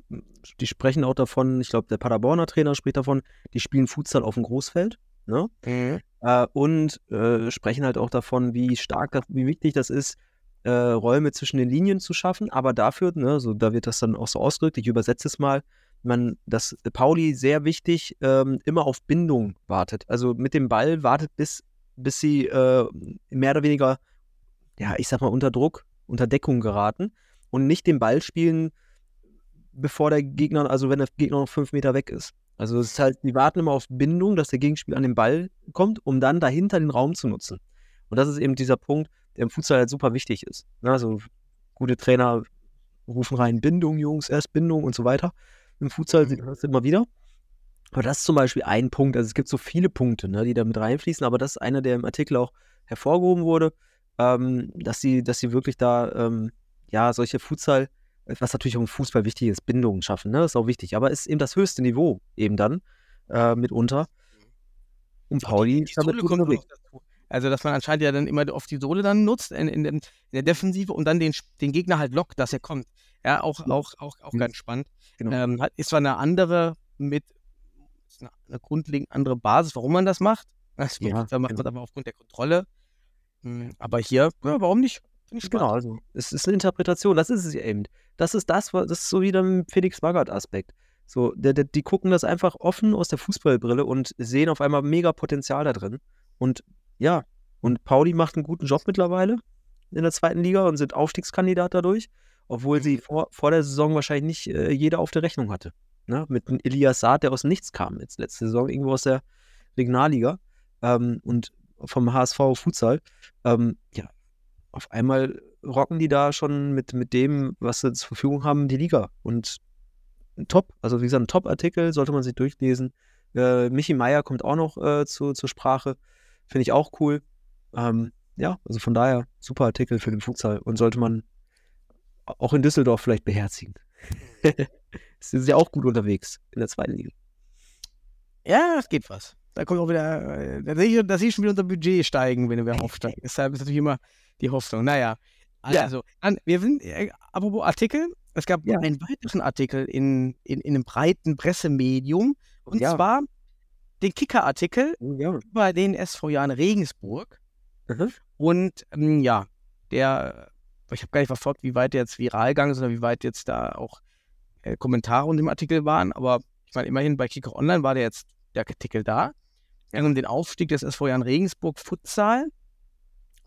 die sprechen auch davon, ich glaube, der Paderborner Trainer spricht davon, die spielen Futsal auf dem Großfeld. Ne? Äh, und äh, sprechen halt auch davon, wie stark, das, wie wichtig das ist, äh, Räume zwischen den Linien zu schaffen. Aber dafür, ne, so, da wird das dann auch so ausgedrückt, ich übersetze es mal, man, dass Pauli sehr wichtig ähm, immer auf Bindung wartet. Also mit dem Ball wartet, bis, bis sie äh, mehr oder weniger, ja, ich sag mal, unter Druck, unter Deckung geraten und nicht den Ball spielen, bevor der Gegner, also wenn der Gegner noch fünf Meter weg ist. Also es ist halt, die warten immer auf Bindung, dass der Gegenspieler an den Ball kommt, um dann dahinter den Raum zu nutzen. Und das ist eben dieser Punkt, der im Futsal halt super wichtig ist. Also gute Trainer rufen rein Bindung, Jungs, erst Bindung und so weiter. Im Futsal sieht man das immer wieder. Aber das ist zum Beispiel ein Punkt. Also es gibt so viele Punkte, ne, die da mit reinfließen, aber das ist einer, der im Artikel auch hervorgehoben wurde, ähm, dass sie, dass sie wirklich da ähm, ja solche Futsal, was natürlich auch im Fußball wichtig ist, Bindungen schaffen, ne? Das ist auch wichtig. Aber es ist eben das höchste Niveau eben dann äh, mitunter. Und Pauli die ist damit gut unterwegs. Also, dass man anscheinend ja dann immer oft die Sohle dann nutzt in, in, in der Defensive und dann den, den Gegner halt lockt, dass er kommt. Ja, auch, auch, auch, auch Mhm. ganz spannend. Genau. Ähm, ist zwar eine andere mit eine, eine grundlegend andere Basis, warum man das macht. [laughs] Das Ja, macht genau. man aber aufgrund der Kontrolle. Hm, Aber hier, ja, warum nicht? Finde ich Genau, also es ist eine Interpretation, das ist es ja eben. Das ist das, was- das ist so wieder ein Felix Magath-Aspekt. So, der, der, die gucken das einfach offen aus der Fußballbrille und sehen auf einmal mega Potenzial da drin. Und ja, und Pauli macht einen guten Job mittlerweile in der zweiten Liga und sind Aufstiegskandidat dadurch, obwohl sie vor, vor der Saison wahrscheinlich nicht äh, jeder auf der Rechnung hatte. Ne? Mit einem Elias Saad, der aus dem nichts kam jetzt letzte Saison, irgendwo aus der Regionalliga ähm, und vom HSV Futsal. Ähm, ja, auf einmal rocken die da schon mit, mit dem, was sie zur Verfügung haben, die Liga. Und ein top, also wie gesagt, ein Top-Artikel, sollte man sich durchlesen. Äh, Michi Meier kommt auch noch äh, zu, zur Sprache. Finde ich auch cool. Ähm, ja, also von daher, super Artikel für den Futsal und sollte man auch in Düsseldorf vielleicht beherzigen. [laughs] Sie sind ja auch gut unterwegs in der zweiten Liga. Ja, es geht was. Da kommt auch wieder, äh, da sehe ich, da sehe ich schon wieder unser Budget steigen, wenn wir aufsteigen. [laughs] Deshalb ist natürlich immer die Hoffnung. Naja, Ja. also, dann, wir sind, äh, apropos Artikel, es gab Ja. einen weiteren Artikel in, in, in einem breiten Pressemedium, und Ja. zwar den Kicker-Artikel Ja. über den SV Jan Regensburg. Mhm. Und ähm, ja, der, ich habe gar nicht verfolgt, wie weit der jetzt viral gegangen ist oder wie weit jetzt da auch äh, Kommentare unter dem Artikel waren, aber ich meine, immerhin bei Kicker Online war der jetzt der Artikel da. Um den Aufstieg des SV Jan Regensburg Futsal.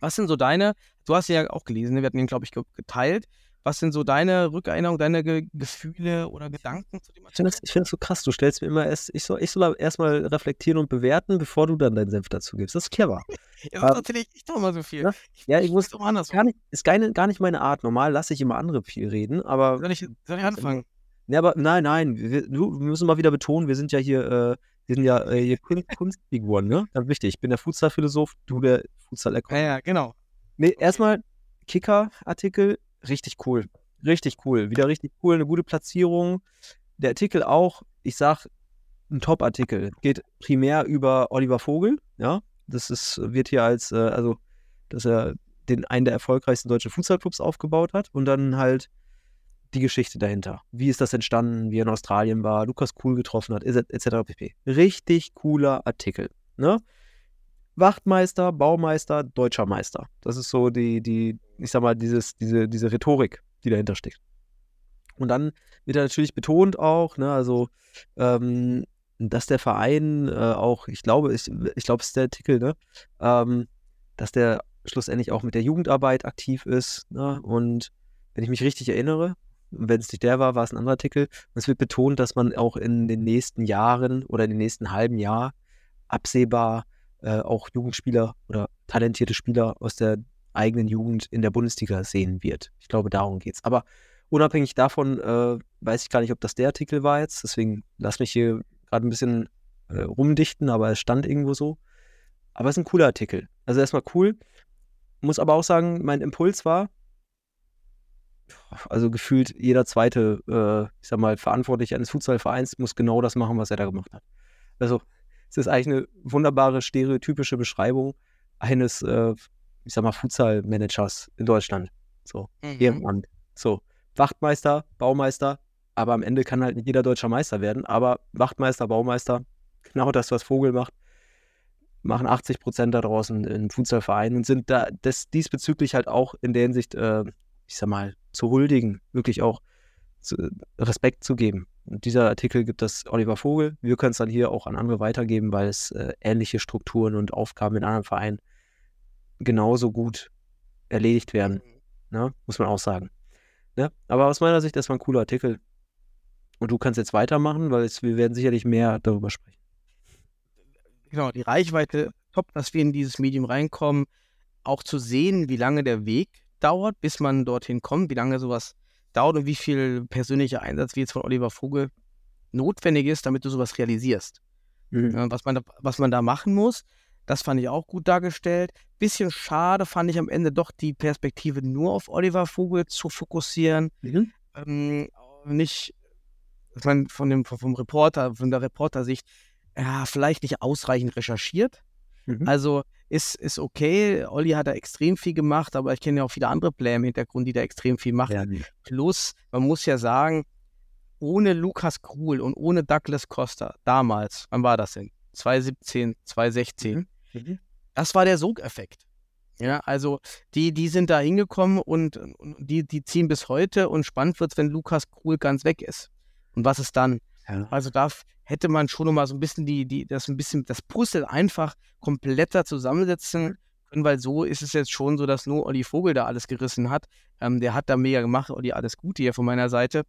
Was sind so deine, du hast ja auch gelesen, ne? wir hatten ihn, glaube ich, ge- geteilt. Was sind so deine Rückerinnerungen, deine Ge Gefühle oder Gedanken zu dem Ich finde Artikel? das, ich find das so krass. Du stellst mir immer erst, ich soll, ich soll erstmal reflektieren und bewerten, bevor du dann deinen Senf dazu gibst. Das ist clever. [laughs] Jetzt ähm, erzähle ich, doch mal so viel. ja, ich, ja, ich ich muss- anders. Gar nicht, ist gar nicht, gar nicht meine Art. Normal lasse ich immer andere viel reden, aber Soll ich, soll ich anfangen? Ne, aber nein, nein, wir, wir müssen mal wieder betonen, wir sind ja hier, äh, wir sind ja äh, hier Kun Kunstfiguren, ne? Ganz wichtig. Ich bin der Futsal-Philosoph, du der futsal Ja, ja, genau. Nee, erstmal Kicker-Artikel, richtig cool. Richtig cool. Wieder richtig cool, eine gute Platzierung. Der Artikel auch, ich sag, ein Top-Artikel. Geht primär über Oliver Vogel, ja. Das ist, wird hier als, äh, also, dass er den einen der erfolgreichsten deutschen Fußballclubs aufgebaut hat und dann halt die Geschichte dahinter. Wie ist das entstanden, wie er in Australien war, Lukas Kuhl getroffen hat, etc. pp. Richtig cooler Artikel. Ne? Wachtmeister, Baumeister, deutscher Meister. Das ist so die, die, ich sag mal, dieses, diese, diese Rhetorik, die dahinter steckt. Und dann wird er natürlich betont auch, ne, also, ähm, dass der Verein äh, auch, ich glaube, ich, ich glaube, es ist der Artikel, ne, ähm, dass der schlussendlich auch mit der Jugendarbeit aktiv ist. Ne, und wenn ich mich richtig erinnere, wenn es nicht der war, war es ein anderer Artikel. Und es wird betont, dass man auch in den nächsten Jahren oder in den nächsten halben Jahr absehbar äh, auch Jugendspieler oder talentierte Spieler aus der eigenen Jugend in der Bundesliga sehen wird. Ich glaube, darum geht es. Aber unabhängig davon äh, weiß ich gar nicht, ob das der Artikel war jetzt. Deswegen lass mich hier gerade ein bisschen äh, rumdichten, aber es stand irgendwo so. Aber es ist ein cooler Artikel. Also erstmal cool. Muss aber auch sagen, mein Impuls war, also gefühlt jeder zweite, äh, ich sag mal, Verantwortliche eines Fußballvereins muss genau das machen, was er da gemacht hat. Also es ist eigentlich eine wunderbare, stereotypische Beschreibung eines, äh, ich sag mal, Futsal-Managers in Deutschland. So, Mhm. Ehrenamt. So, Wachtmeister, Baumeister, aber am Ende kann halt nicht jeder deutscher Meister werden. Aber Wachtmeister, Baumeister, genau das, was Vogel macht, machen 80 Prozent da draußen im Futsalverein und sind da das diesbezüglich halt auch in der Hinsicht, äh, ich sag mal, zu huldigen, wirklich auch zu, Respekt zu geben. Und dieser Artikel gibt das Oliver Vogel. Wir können es dann hier auch an andere weitergeben, weil es äh, ähnliche Strukturen und Aufgaben in anderen Vereinen genauso gut erledigt werden. Ne? Muss man auch sagen. Ne? Aber aus meiner Sicht, das war ein cooler Artikel. Und du kannst jetzt weitermachen, weil es, wir werden sicherlich mehr darüber sprechen. Genau, die Reichweite top, dass wir in dieses Medium reinkommen, auch zu sehen, wie lange der Weg dauert, bis man dorthin kommt, wie lange sowas dauert und wie viel persönlicher Einsatz wie jetzt von Oliver Vogel notwendig ist, damit du sowas realisierst. Mhm. Ja, was, man da, was man da machen muss, das fand ich auch gut dargestellt. Bisschen schade fand ich am Ende doch die Perspektive nur auf Oliver Vogel zu fokussieren. Mhm. Ähm, nicht, ich meine, von dem, vom Reporter, von der Reportersicht, ja, vielleicht nicht ausreichend recherchiert. Mhm. Also ist, ist okay. Olli hat da extrem viel gemacht, aber ich kenne ja auch viele andere Player im Hintergrund, die da extrem viel machen. Ja, Plus, man muss ja sagen, ohne Lukas Krul und ohne Douglas Costa damals, wann war das denn? 2017, 2016. Mhm. Das war der Sogeffekt. Ja, also die, die sind da hingekommen und, und die, die ziehen bis heute und spannend wird es, wenn Lukas Krul ganz weg ist. Und was ist dann? Ja. Also da hätte man schon noch mal so ein bisschen die, die, das ein bisschen, das Puzzle einfach kompletter zusammensetzen können, weil so ist es jetzt schon so, dass nur Olli Vogel da alles gerissen hat. Ähm, der hat da mega gemacht, Olli, alles Gute hier von meiner Seite.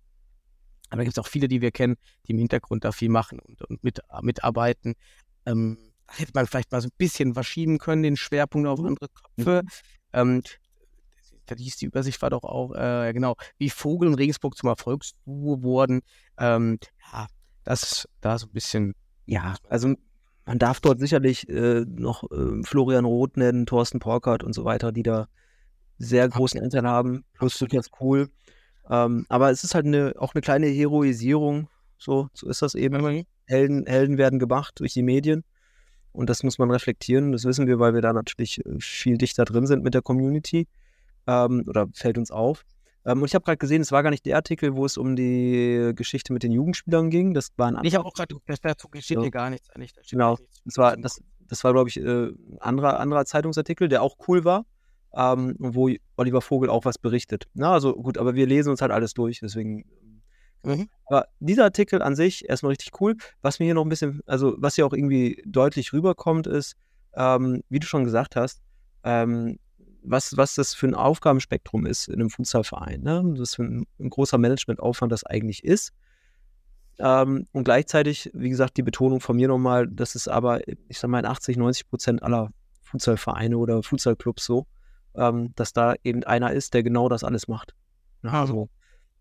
Aber da gibt es auch viele, die wir kennen, die im Hintergrund da viel machen und, und mit, mitarbeiten. Ähm, da hätte man vielleicht mal so ein bisschen verschieben können, den Schwerpunkt auf andere Köpfe. Ähm, da hieß die Übersicht war doch auch, äh, genau, wie Vogel und Regensburg zum Erfolgsduo wurden. Ähm, ja, das da so ein bisschen, Ja, also man darf dort sicherlich äh, noch äh, Florian Roth nennen, Thorsten Porkert und so weiter, die da sehr großen Anteil haben, plus Tobias Kohl. Ähm, aber es ist halt eine, auch eine kleine Heroisierung, so, so ist das eben. Helden, Helden werden gemacht durch die Medien und das muss man reflektieren. Das wissen wir, weil wir da natürlich äh, viel dichter drin sind mit der Community ähm, oder fällt uns auf. Ähm, und ich habe gerade gesehen, es war gar nicht der Artikel, wo es um die Geschichte mit den Jugendspielern ging. Das war ein Ich habe auch gerade, das dazu steht Ja. hier gar nichts eigentlich. Genau. nichts. Das war, das, das war glaube ich, äh, ein anderer, anderer Zeitungsartikel, der auch cool war, ähm, wo Oliver Vogel auch was berichtet. Na, also gut, aber wir lesen uns halt alles durch, deswegen. Mhm. Aber dieser Artikel an sich erstmal richtig cool. Was mir hier noch ein bisschen, also was hier auch irgendwie deutlich rüberkommt, ist, ähm, wie du schon gesagt hast, ähm, was, was das für ein Aufgabenspektrum ist in einem Futsalverein. Ne? Was für ein, ein großer Managementaufwand das eigentlich ist. Ähm, und gleichzeitig, wie gesagt, die Betonung von mir nochmal, das ist aber, ich sag mal, in 80, 90 Prozent aller Futsalvereine oder Futsalclubs so, ähm, dass da eben einer ist, der genau das alles macht. Ne? Ah, so.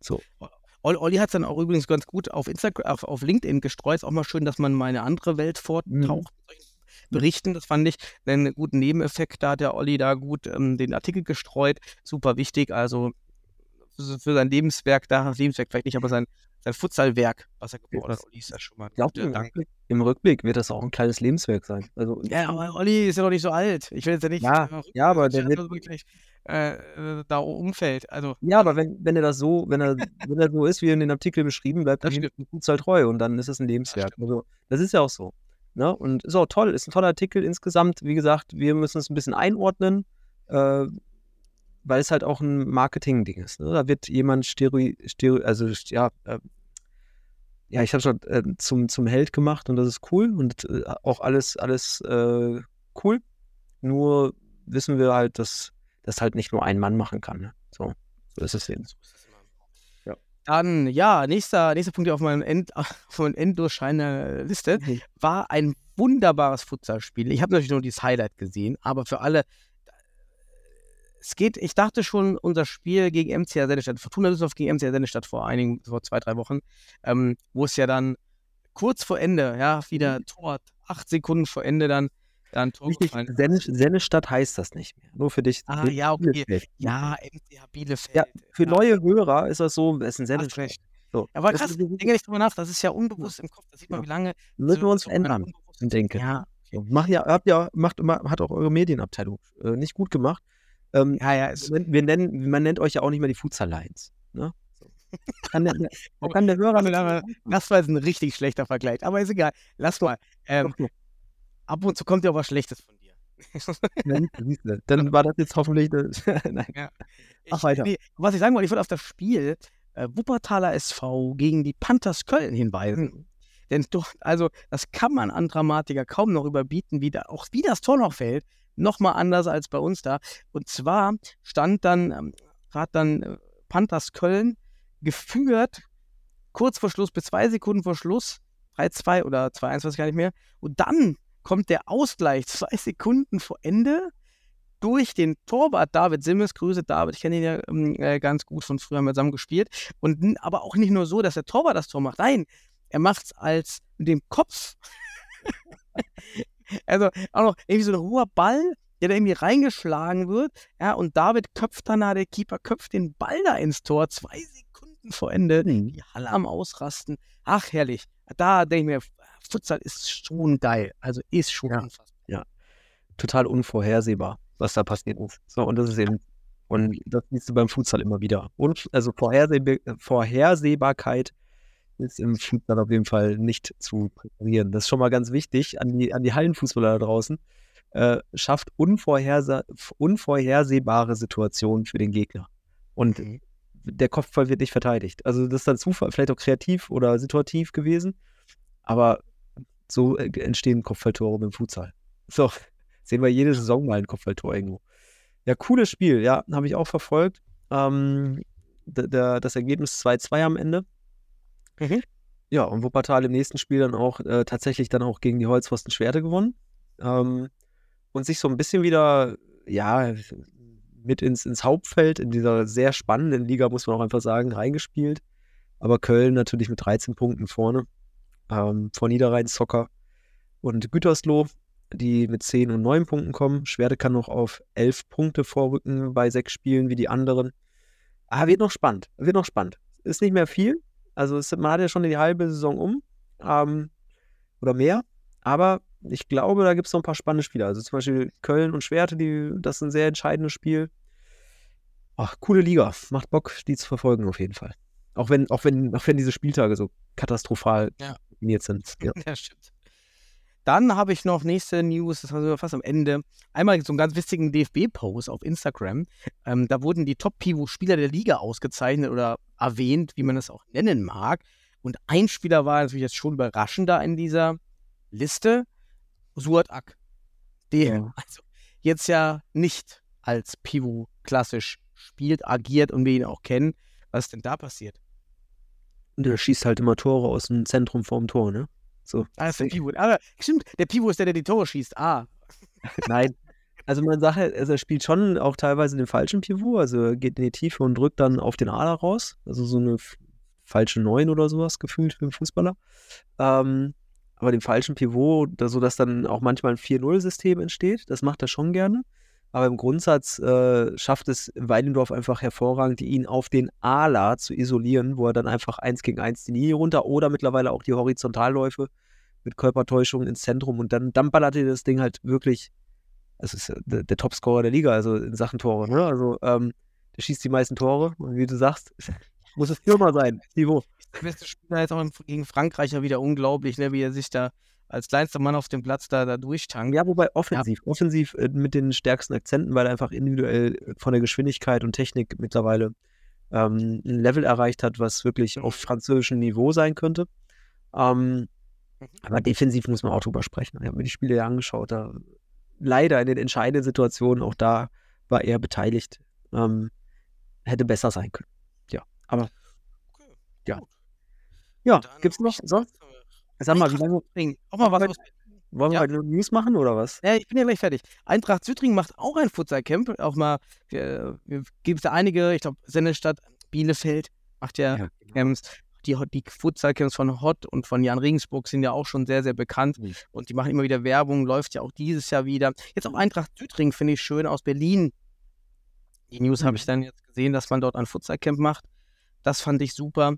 so. Olli, Olli hat es dann auch übrigens ganz gut auf Instagram, auf, auf LinkedIn gestreut. Ist auch mal schön, dass man mal eine andere Welt vortaucht. Mhm. mit solchen Berichten, das fand ich einen guten Nebeneffekt. Da hat der Olli da gut ähm, den Artikel gestreut. Super wichtig. Also für, sein Lebenswerk, da Lebenswerk vielleicht nicht, aber sein, sein Futsalwerk, was er gebaut hat. Olli ist ja schon mal. Ich glaube, im. Rückblick- im Rückblick wird das auch ein kleines Lebenswerk sein. Also, Ja, aber Olli ist ja noch nicht so alt. Ich will jetzt ja nicht. Ja, äh, ja, aber der wird- wirklich, äh, da umfällt. Also, ja, aber wenn, wenn er das so, wenn er, wenn er so ist, wie in den Artikel beschrieben, bleibt er Das dem Futsal treu und dann ist es ein Lebenswerk. stimmt. Also, das ist ja auch so. Ne? Und ist auch toll, ist ein toller Artikel insgesamt. Wie gesagt, wir müssen es ein bisschen einordnen. Äh, weil es halt auch ein Marketing-Ding ist. Ne? Da wird jemand Stereo, Stereo also ja, äh, ja, ich habe schon äh, zum, zum Held gemacht und das ist cool und äh, auch alles, alles äh, cool. Nur wissen wir halt, dass das halt nicht nur ein Mann machen kann. Ne? So, so ist es eben. Dann, ja, nächster, nächster Punkt auf meinem End, [laughs] auf meinem der Liste Mhm. war ein wunderbares Futsalspiel. Ich habe natürlich nur dieses Highlight gesehen, aber für alle, es geht, ich dachte schon, unser Spiel gegen MCR Sennestadt, Fortuna Düsseldorf gegen MCR Sennestadt vor einigen, vor zwei, drei Wochen, ähm, wo es ja dann kurz vor Ende, ja, wieder Tor, acht Sekunden vor Ende dann, dann gefallen. Senne, Sennestadt heißt das nicht mehr. Nur für dich. Ah, für ja, okay. Bielefeld. Ja, MCH Bielefeld. Ja, für neue Hörer ist das so, es ist ein Sennestadt. So. Aber krass, ist- denke nicht drüber nach, das ist ja unbewusst im Kopf, da sieht man, Ja. wie lange Müssen wir uns so ändern, denke. Ja, So, Mach ja, habt ja, macht immer, hat auch eure Medienabteilung äh, nicht gut gemacht. Ähm, ja, ja, es, wir nennen, man nennt euch ja auch nicht mehr die Futsal Lions. Ne? Kann der, [laughs] kann der Hörer das war jetzt ein richtig schlechter Vergleich, aber ist egal. Lass mal. Ähm, Doch, ab und zu kommt ja auch was Schlechtes von dir. [laughs] Ja, Dann [laughs] war das jetzt hoffentlich. [laughs] Nein. Ich, Mach weiter. Nee, was ich sagen wollte, ich wollte auf das Spiel äh, Wuppertaler SV gegen die Panthers Köln hinweisen. Denn dort, also, das kann man an Dramatiker kaum noch überbieten, wie da, auch wie das Tor noch fällt. Nochmal anders als bei uns da. Und zwar stand dann, ähm, hat dann äh, Panthers Köln geführt, kurz vor Schluss, bis zwei Sekunden vor Schluss, 3-2 oder 2-1, weiß ich gar nicht mehr. Und dann kommt der Ausgleich, zwei Sekunden vor Ende, durch den Torwart David Simmels. Grüße David, ich kenne ihn ja ähm, äh, ganz gut, von früher haben wir zusammen gespielt. Und aber auch nicht nur so, dass der Torwart das Tor macht. Nein, er macht es als mit dem Kopf. [laughs] also auch noch irgendwie so ein hoher Ball, der da irgendwie reingeschlagen wird. Ja, und David köpft dann, da, der Keeper köpft den Ball da ins Tor, zwei Sekunden vor Ende. Mhm. Die Halle am Ausrasten. Ach, herrlich. Da denke ich mir, Futsal ist schon geil. Also ist schon Ja. unfassbar. Total unvorhersehbar, was da passiert ist. So, und das ist eben. Und das siehst du beim Futsal immer wieder. Und also Vorhersehbar Vorhersehbarkeit ist im Futsal auf jeden Fall nicht zu präparieren. Das ist schon mal ganz wichtig an die, an die Hallenfußballer da draußen. Äh, schafft unvorherse unvorhersehbare Situationen für den Gegner. Und Mhm. der Kopfball wird nicht verteidigt. Also das ist dann Zufall, vielleicht auch kreativ oder situativ gewesen. Aber so äh, entstehen Kopfballtore beim Futsal. [laughs] So, sehen wir jede Saison mal ein Kopfballtor irgendwo. Ja, cooles Spiel, ja, habe ich auch verfolgt. Ähm, das Ergebnis 2-2 am Ende. Mhm. Ja, und Wuppertal im nächsten Spiel dann auch äh, tatsächlich dann auch gegen die Holzpfosten Schwerte gewonnen. Ähm, und sich so ein bisschen wieder, ja, mit ins, ins Hauptfeld in dieser sehr spannenden Liga, muss man auch einfach sagen, reingespielt. Aber Köln natürlich mit 13 Punkten vorne. Ähm, vor Niederrhein Zocker und Gütersloh, die mit 10 und 9 Punkten kommen. Schwerte kann noch auf 11 Punkte vorrücken bei sechs Spielen wie die anderen. Ah, wird noch spannend. Wird noch spannend. Ist nicht mehr viel. Also es, man hat ja schon die halbe Saison um. Ähm, oder mehr. Aber ich glaube, da gibt es noch ein paar spannende Spiele. Also zum Beispiel Köln und Schwerte, die, das ist ein sehr entscheidendes Spiel. Ach, coole Liga. Macht Bock, die zu verfolgen auf jeden Fall. Auch wenn, auch wenn, auch wenn diese Spieltage so katastrophal Ja. Definiert sind. [laughs] Ja. Ja, stimmt. Dann habe ich noch nächste News, das war sogar fast am Ende. Einmal so einen ganz witzigen DFB-Post auf Instagram. Ähm, da wurden die Top-Pivot-Spieler der Liga ausgezeichnet oder erwähnt, wie man das auch nennen mag. Und ein Spieler war natürlich jetzt schon überraschender in dieser Liste, Suat Ak. Der Ja. [laughs] also jetzt ja nicht als Pivot klassisch spielt, agiert und wir ihn auch kennen. Was ist denn da passiert? Und der schießt halt immer Tore aus dem Zentrum vorm Tor, ne? So. Ah, das ist der Pivot. Ah, stimmt, der Pivot ist der, der die Tore schießt. Ah, Nein. Also man sagt, halt, also er spielt schon auch teilweise den falschen Pivot, also er geht in die Tiefe und drückt dann auf den Ader raus. Also so eine falsche Neun oder sowas gefühlt für einen Fußballer. Ähm, aber den falschen Pivot, da, sodass dann auch manchmal ein 4-0-System entsteht, das macht er schon gerne. Aber im Grundsatz äh, schafft es Weidendorf einfach hervorragend, ihn auf den Ala zu isolieren, wo er dann einfach eins gegen eins die Linie runter oder mittlerweile auch die Horizontalläufe mit Körpertäuschung ins Zentrum und dann, dann ballert er das Ding halt wirklich also ist der, der Topscorer der Liga, also in Sachen Tore, ne? Also ähm, der schießt die meisten Tore und wie du sagst, [laughs] muss es Stürmer sein, Niveau. der beste Spieler jetzt auch gegen Frankreich ja wieder unglaublich, ne, wie er sich da als kleinster Mann auf dem Platz da, da durchtankt. Ja, wobei offensiv, offensiv äh, mit den stärksten Akzenten, weil er einfach individuell äh, von der Geschwindigkeit und Technik mittlerweile ähm, ein Level erreicht hat, was wirklich auf französischem Niveau sein könnte. Ähm, aber defensiv muss man auch drüber sprechen. Ich habe mir die Spiele ja angeschaut. Da leider in den entscheidenden Situationen, auch da war er beteiligt. Ähm, hätte besser sein können. Ja, aber Okay, Ja. gut. ja, Dann gibt's noch? So, sag mal, wie lange. Auch mal was aus wollen wir Ja. heute noch News machen oder was? Ja, ich bin ja gleich fertig. Eintracht Südring macht auch ein Futsal-Camp. Auch mal, wir, wir gibt es da einige, ich glaube, Sennestadt, Bielefeld macht ja, Ja. Camps. Die, die Futsal-Camps von Hott und von Jan Regensburg sind ja auch schon sehr, sehr bekannt. Mhm. Und die machen immer wieder Werbung, läuft ja auch dieses Jahr wieder. Jetzt auch Eintracht Südring finde ich schön aus Berlin. Die News habe ich dann jetzt gesehen, dass man dort ein Futsal-Camp macht. Das fand ich super.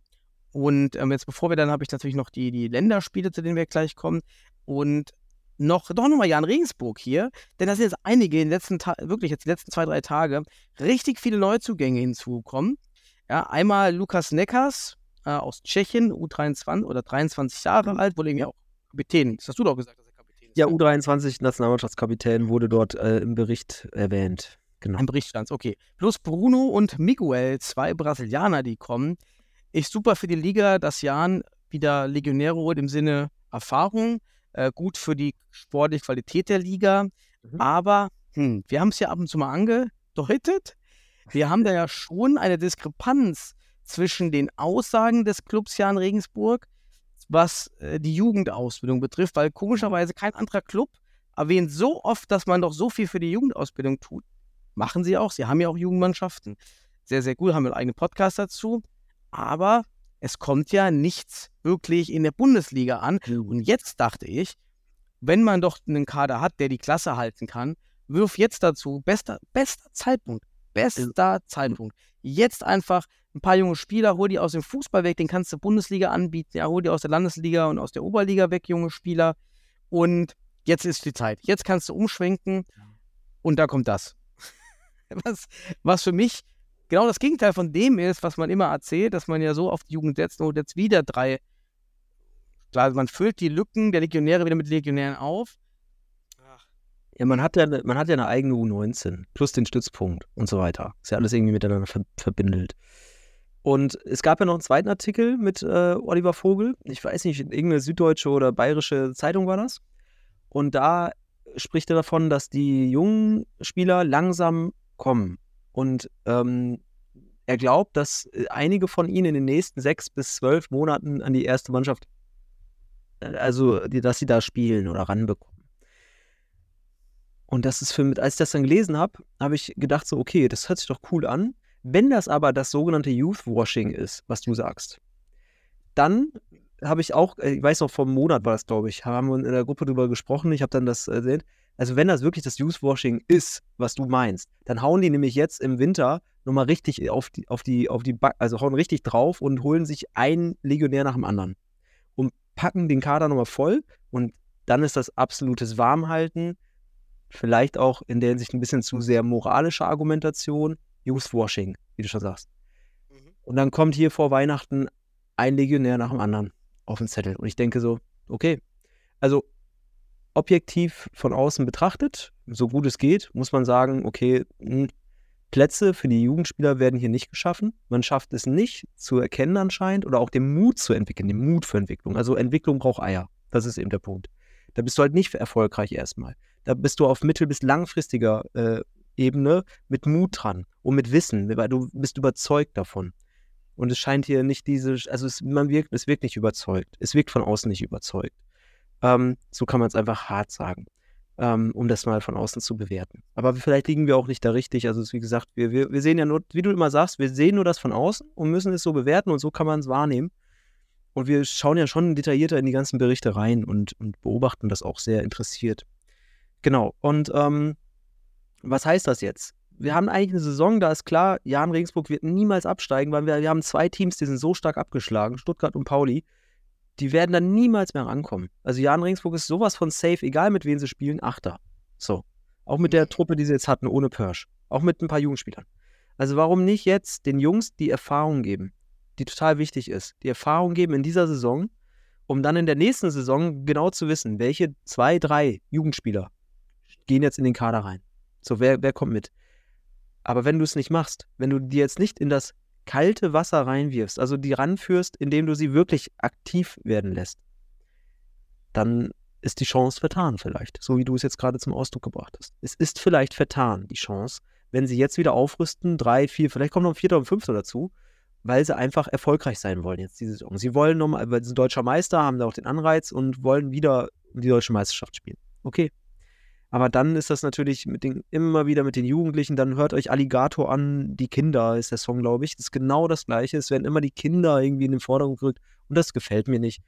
Und ähm, jetzt bevor wir dann, habe ich natürlich noch die, die Länderspiele, zu denen wir gleich kommen. Und noch, doch nochmal Jan Regensburg hier, denn da sind jetzt einige in den letzten Ta wirklich jetzt die letzten zwei, drei Tage richtig viele Neuzugänge hinzugekommen. Ja, einmal Lukas Neckers äh, aus Tschechien, U23 oder 23 Jahre alt, wurde irgendwie auch Kapitän. Das hast du doch gesagt, dass er Kapitän ist. Ja, ne? U23 Nationalmannschaftskapitän wurde dort äh, im Bericht erwähnt. Genau. Ein Bericht stand okay. Plus Bruno und Miguel, zwei Brasilianer, die kommen. Ist super für die Liga, dass Jan wieder Legionäre holt im Sinne Erfahrung. Äh, gut für die sportliche Qualität der Liga. Mhm. Aber hm, wir haben es ja ab und zu mal angedeutet. Wir haben da ja schon eine Diskrepanz zwischen den Aussagen des Clubs Jan Regensburg, was äh, die Jugendausbildung betrifft, weil komischerweise kein anderer Club erwähnt so oft, dass man doch so viel für die Jugendausbildung tut. Machen sie auch. Sie haben ja auch Jugendmannschaften. Sehr, sehr gut. Haben wir einen eigenen Podcast dazu. Aber es kommt ja nichts wirklich in der Bundesliga an. Und jetzt dachte ich, wenn man doch einen Kader hat, der die Klasse halten kann, wirf jetzt dazu, bester, bester Zeitpunkt, bester Zeitpunkt. Jetzt einfach ein paar junge Spieler, hol die aus dem Fußball weg, den kannst du Bundesliga anbieten, ja, hol die aus der Landesliga und aus der Oberliga weg, junge Spieler. Und jetzt ist die Zeit. Jetzt kannst du umschwenken und da kommt das. [laughs] was, was für mich genau das Gegenteil von dem ist, was man immer erzählt, dass man ja so auf die Jugend setzt und jetzt wieder drei. Klar, man füllt die Lücken der Legionäre wieder mit Legionären auf. Ja, man hat ja, ne- man hat ja eine eigene U19 plus den Stützpunkt und so weiter. Ist ja alles irgendwie miteinander ver verbindelt. Und es gab ja noch einen zweiten Artikel mit äh, Oliver Vogel. Ich weiß nicht, irgendeine süddeutsche oder bayerische Zeitung war das. Und da spricht er davon, dass die jungen Spieler langsam kommen. Und ähm, er glaubt, dass äh, einige von ihnen in den nächsten sechs bis zwölf Monaten an die erste Mannschaft, äh, also dass sie da spielen oder ranbekommen. Und das ist für mich, als ich das dann gelesen habe, habe ich gedacht so, okay, das hört sich doch cool an. Wenn das aber das sogenannte Youth Washing ist, was du sagst, dann habe ich auch, äh, ich weiß noch, vor einem Monat war das, glaube ich, haben wir in der Gruppe drüber gesprochen, ich habe dann das äh, gesehen. Also wenn das wirklich das Youth Washing ist, was du meinst, dann hauen die nämlich jetzt im Winter nochmal richtig auf die, auf die, auf die, Back, also hauen richtig drauf und holen sich einen Legionär nach dem anderen und packen den Kader nochmal voll und dann ist das absolutes Warmhalten, vielleicht auch in der Hinsicht ein bisschen zu sehr moralische Argumentation, Youthwashing, wie du schon sagst. Und dann kommt hier vor Weihnachten ein Legionär nach dem anderen auf den Zettel. Und ich denke so, okay, also objektiv von außen betrachtet, so gut es geht, muss man sagen, okay, mh, Plätze für die Jugendspieler werden hier nicht geschaffen. Man schafft es nicht zu erkennen anscheinend oder auch den Mut zu entwickeln, den Mut für Entwicklung. Also Entwicklung braucht Eier. Das ist eben der Punkt. Da bist du halt nicht erfolgreich erstmal. Da bist du auf mittel- bis langfristiger äh, Ebene mit Mut dran und mit Wissen, weil du bist überzeugt davon. Und es scheint hier nicht diese, also es, man wirkt, es wirkt nicht überzeugt. Es wirkt von außen nicht überzeugt. Ähm, so kann man es einfach hart sagen, ähm, um das mal von außen zu bewerten. Aber vielleicht liegen wir auch nicht da richtig. Also wie gesagt, wir, wir, wir sehen ja nur, wie du immer sagst, wir sehen nur das von außen und müssen es so bewerten und so kann man es wahrnehmen. Und wir schauen ja schon detaillierter in die ganzen Berichte rein und, und beobachten das auch sehr interessiert. Genau. Und ähm, was heißt das jetzt? Wir haben eigentlich eine Saison, da ist klar, Jan Regensburg wird niemals absteigen, weil wir, wir haben zwei Teams, die sind so stark abgeschlagen, Stuttgart und Pauli, die werden dann niemals mehr rankommen. Also Jan Regensburg ist sowas von safe, egal mit wem sie spielen, Achter. So. Auch mit der Truppe, die sie jetzt hatten, ohne Persch. Auch mit ein paar Jugendspielern. Also warum nicht jetzt den Jungs die Erfahrung geben, die total wichtig ist. Die Erfahrung geben in dieser Saison, um dann in der nächsten Saison genau zu wissen, welche zwei, drei Jugendspieler gehen jetzt in den Kader rein. So, wer, wer kommt mit? Aber wenn du es nicht machst, wenn du die jetzt nicht in das kalte Wasser reinwirfst, also die ranführst, indem du sie wirklich aktiv werden lässt, dann ist die Chance vertan vielleicht, so wie du es jetzt gerade zum Ausdruck gebracht hast. Es ist vielleicht vertan, die Chance, wenn sie jetzt wieder aufrüsten, drei, vier, vielleicht kommt noch ein vierter und fünfter dazu, weil sie einfach erfolgreich sein wollen jetzt diese Saison. Sie wollen nochmal, weil sie sind deutscher Meister, haben da auch den Anreiz und wollen wieder die deutsche Meisterschaft spielen. Okay. Aber dann ist das natürlich mit den, immer wieder mit den Jugendlichen, dann hört euch Alligator an, die Kinder ist der Song, glaube ich. Das ist genau das Gleiche. Es werden immer die Kinder irgendwie in den Vordergrund gerückt und das gefällt mir nicht,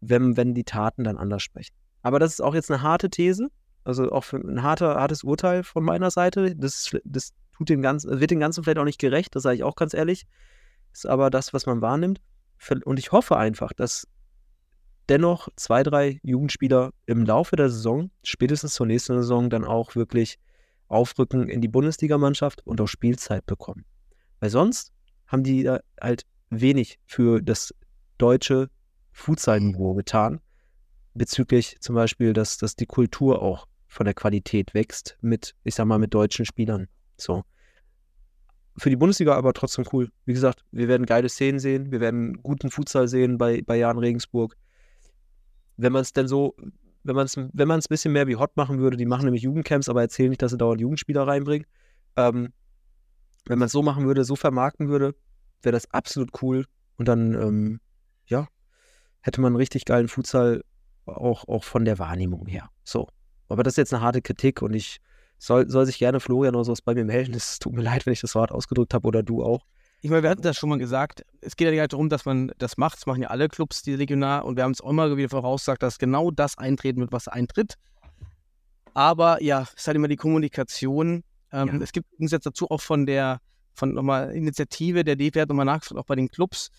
wenn, wenn die Taten dann anders sprechen. Aber das ist auch jetzt eine harte These, also auch ein harter, hartes Urteil von meiner Seite. Das, das tut dem Ganzen, wird dem Ganzen vielleicht auch nicht gerecht, das sage ich auch ganz ehrlich. Ist aber das, was man wahrnimmt. Und ich hoffe einfach, dass dennoch zwei, drei Jugendspieler im Laufe der Saison, spätestens zur nächsten Saison, dann auch wirklich aufrücken in die Bundesligamannschaft und auch Spielzeit bekommen. Weil sonst haben die halt wenig für das deutsche Futsal-Niveau getan, bezüglich zum Beispiel, dass, dass die Kultur auch von der Qualität wächst mit, ich sag mal, mit deutschen Spielern. So. Für die Bundesliga aber trotzdem cool. Wie gesagt, wir werden geile Szenen sehen, wir werden guten Futsal sehen bei, bei Jan Regensburg wenn man es denn so, wenn man es wenn ein bisschen mehr wie Hot machen würde, die machen nämlich Jugendcamps, aber erzählen nicht, dass sie dauernd Jugendspieler reinbringen. Ähm, wenn man es so machen würde, so vermarkten würde, wäre das absolut cool. Und dann, ähm, ja, hätte man einen richtig geilen Futsal auch, auch von der Wahrnehmung her. So. Aber das ist jetzt eine harte Kritik und ich soll, soll sich gerne Florian oder sowas bei mir melden. [laughs] Es tut mir leid, wenn ich das Wort ausgedrückt habe oder du auch. Ich meine, wir hatten das schon mal gesagt. Es geht ja nicht darum, dass man das macht. Das machen ja alle Clubs, die regional. Und wir haben es auch immer wieder vorausgesagt, dass genau das eintreten wird, was eintritt. Aber ja, es ist halt immer die Kommunikation. Ähm, ja. Es gibt übrigens jetzt dazu auch von der von nochmal Initiative, der DFB hat nochmal nachgefragt, auch bei den Clubs,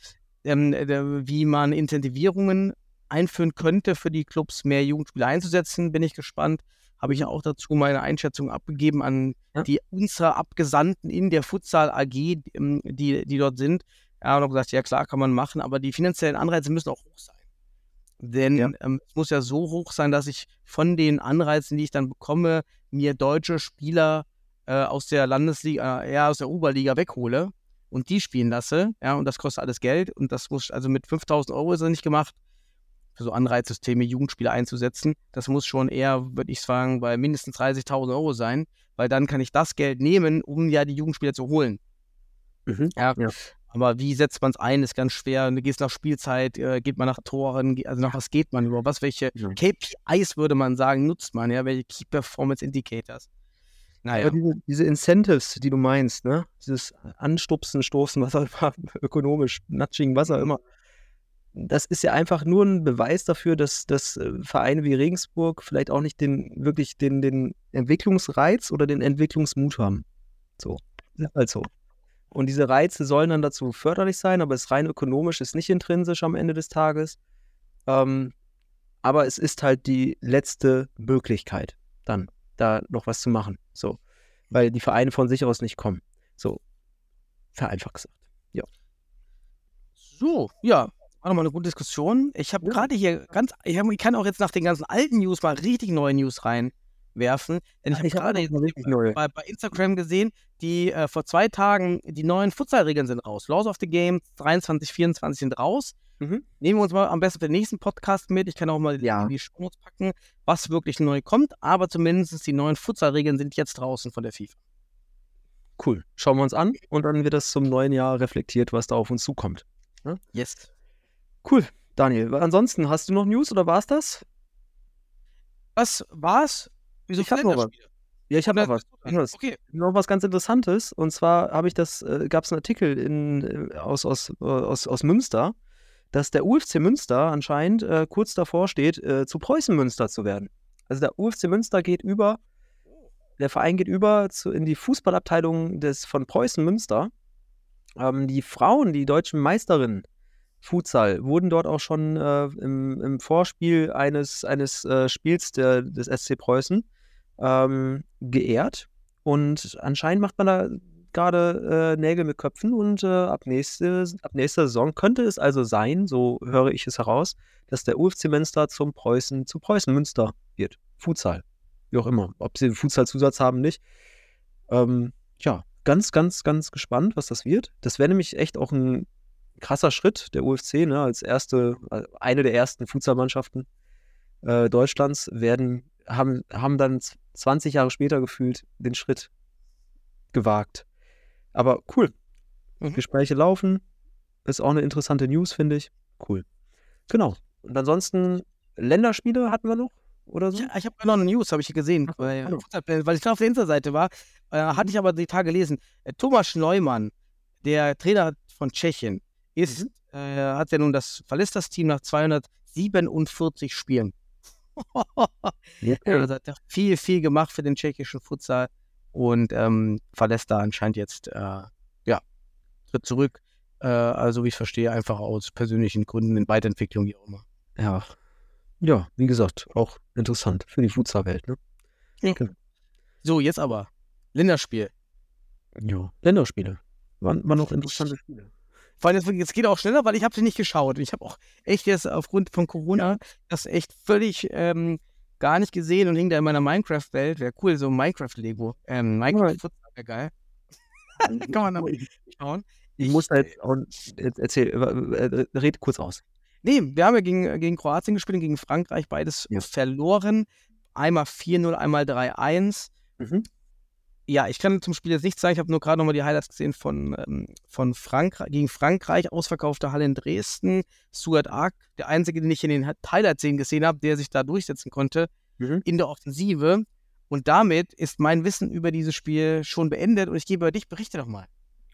ähm, der, wie man Incentivierungen einführen könnte für die Clubs, mehr Jugendspieler einzusetzen. Bin ich gespannt habe ich ja auch dazu meine Einschätzung abgegeben an ja. die unsere Abgesandten in der Futsal AG, ähm, die, die dort sind. Ja, und habe gesagt, ja klar, kann man machen, aber die finanziellen Anreize müssen auch hoch sein. Denn ja. ähm, es muss ja so hoch sein, dass ich von den Anreizen, die ich dann bekomme, mir deutsche Spieler äh, aus der Landesliga, äh, ja, aus der Oberliga weghole und die spielen lasse. Ja, und das kostet alles Geld und das muss, also mit 5000 Euro ist das nicht gemacht für so Anreizsysteme Jugendspiele einzusetzen. Das muss schon eher, würde ich sagen, bei mindestens 30.000 Euro sein, weil dann kann ich das Geld nehmen, um ja die Jugendspieler zu holen. Mhm. Ja. ja. Aber wie setzt man es ein, ist ganz schwer. Du gehst nach Spielzeit, äh, geht man nach Toren, also nach was geht man über? Was, welche ja. KPIs würde man sagen, nutzt man, ja? Welche Key Performance Indicators? Naja. Aber diese, diese, Incentives, die du meinst, ne? Dieses Anstupsen, Stoßen, was auch immer, ökonomisch, Nudging, was auch immer, das ist ja einfach nur ein Beweis dafür, dass, dass äh, Vereine wie Regensburg vielleicht auch nicht den wirklich den, den Entwicklungsreiz oder den Entwicklungsmut haben. So, also. Und diese Reize sollen dann dazu förderlich sein, aber es rein ökonomisch ist nicht intrinsisch am Ende des Tages. Ähm, aber es ist halt die letzte Möglichkeit, dann da noch was zu machen. So, weil die Vereine von sich aus nicht kommen. So, vereinfacht gesagt. Ja. So, ja, war nochmal eine gute Diskussion. Ich habe ja. gerade hier ganz, ich, hab, ich, kann auch jetzt nach den ganzen alten News mal richtig neue News reinwerfen. Denn ich habe gerade bei, bei, Instagram gesehen, die äh, vor zwei Tagen die neuen Futsal-Regeln sind raus. Laws of the Game 23, 24 sind raus. Mhm. Nehmen wir uns mal am besten den nächsten Podcast mit. Ich kann auch mal ja. die Shownotes packen, was wirklich neu kommt. Aber zumindest die neuen Futsal-Regeln sind jetzt draußen von der FIFA. Cool. Schauen wir uns an und dann wird das zum neuen Jahr reflektiert, was da auf uns zukommt. Ja? Yes. Cool, Daniel. Ansonsten, hast du noch News oder war es das? Was war's? Wieso ich habe noch was. Ja, ich habe noch was. was. Okay. Noch was ganz Interessantes. Und zwar habe ich das, äh, gab es einen Artikel in, äh, aus, aus, äh, aus, aus Münster, dass der UFC Münster anscheinend äh, kurz davor steht, äh, zu Preußen Münster zu werden. Also der UFC Münster geht über, der Verein geht über zu, in die Fußballabteilung des, von Preußen Münster. Ähm, die Frauen, die deutschen Meisterinnen, Futsal wurden dort auch schon äh, im, im, Vorspiel eines, eines äh, Spiels der, des SC Preußen ähm, geehrt. Und anscheinend macht man da gerade äh, Nägel mit Köpfen und äh, ab, nächste, ab nächster Saison könnte es also sein, so höre ich es heraus, dass der UFC Münster zum Preußen, zu Preußen Münster wird. Futsal. Wie auch immer. Ob sie einen Futsal-Zusatz haben, nicht. Ähm, ja, ganz, ganz, ganz gespannt, was das wird. Das wäre nämlich echt auch ein krasser Schritt der UFC, ne, als erste, äh, eine der ersten Futsalmannschaften äh, Deutschlands werden, haben, haben dann 20 Jahre später gefühlt den Schritt gewagt. Aber cool. Mhm. Gespräche laufen. Ist auch eine interessante News, finde ich. Cool. Genau. Und ansonsten Länderspiele hatten wir noch oder so? Ja, ich habe noch eine News, habe ich hier gesehen, Ach, hallo. Fußballplänen, weil ich da auf der Insta-Seite war, äh, hatte ich aber die Tage gelesen. Äh, Thomas Neumann, der Trainer von Tschechien, ist, äh, hat ja nun das, verlässt das Team nach 247 Spielen. [laughs] Ja, Also hat er viel, viel gemacht für den tschechischen Futsal und ähm, verlässt da anscheinend jetzt, äh, ja, tritt zurück. Äh, also, wie ich verstehe, einfach aus persönlichen Gründen in Weiterentwicklung, wie auch immer. ja. Ja, wie gesagt, auch interessant für die Futsal-Welt. Ne? So, jetzt aber. Länderspiel. Ja. Länderspiele. Waren, waren noch interessante Spiele. Vor allem, jetzt geht auch schneller, weil ich habe sie nicht geschaut. Ich habe auch echt jetzt aufgrund von Corona das echt völlig ähm, gar nicht gesehen und hing da in meiner Minecraft-Welt. Wäre cool, so Minecraft-Lego. Ähm, Minecraft wäre geil. [laughs] Kann man da [laughs] schauen. Ich muss da jetzt auch, jetzt erzähl, äh, äh, red kurz aus. Nee, wir haben ja gegen, gegen Kroatien gespielt und gegen Frankreich beides Ja. verloren. Einmal 4-0, einmal 3-1. Mhm. Ja, ich kann zum Spiel jetzt nichts sagen. Ich habe nur gerade nochmal die Highlights gesehen von, ähm, von Frankreich, gegen Frankreich, ausverkaufte Halle in Dresden. Suat Ark, der einzige, den ich in den Highlights-Szenen gesehen habe, der sich da durchsetzen konnte Mhm. in der Offensive. Und damit ist mein Wissen über dieses Spiel schon beendet und ich gebe dich, berichte doch mal.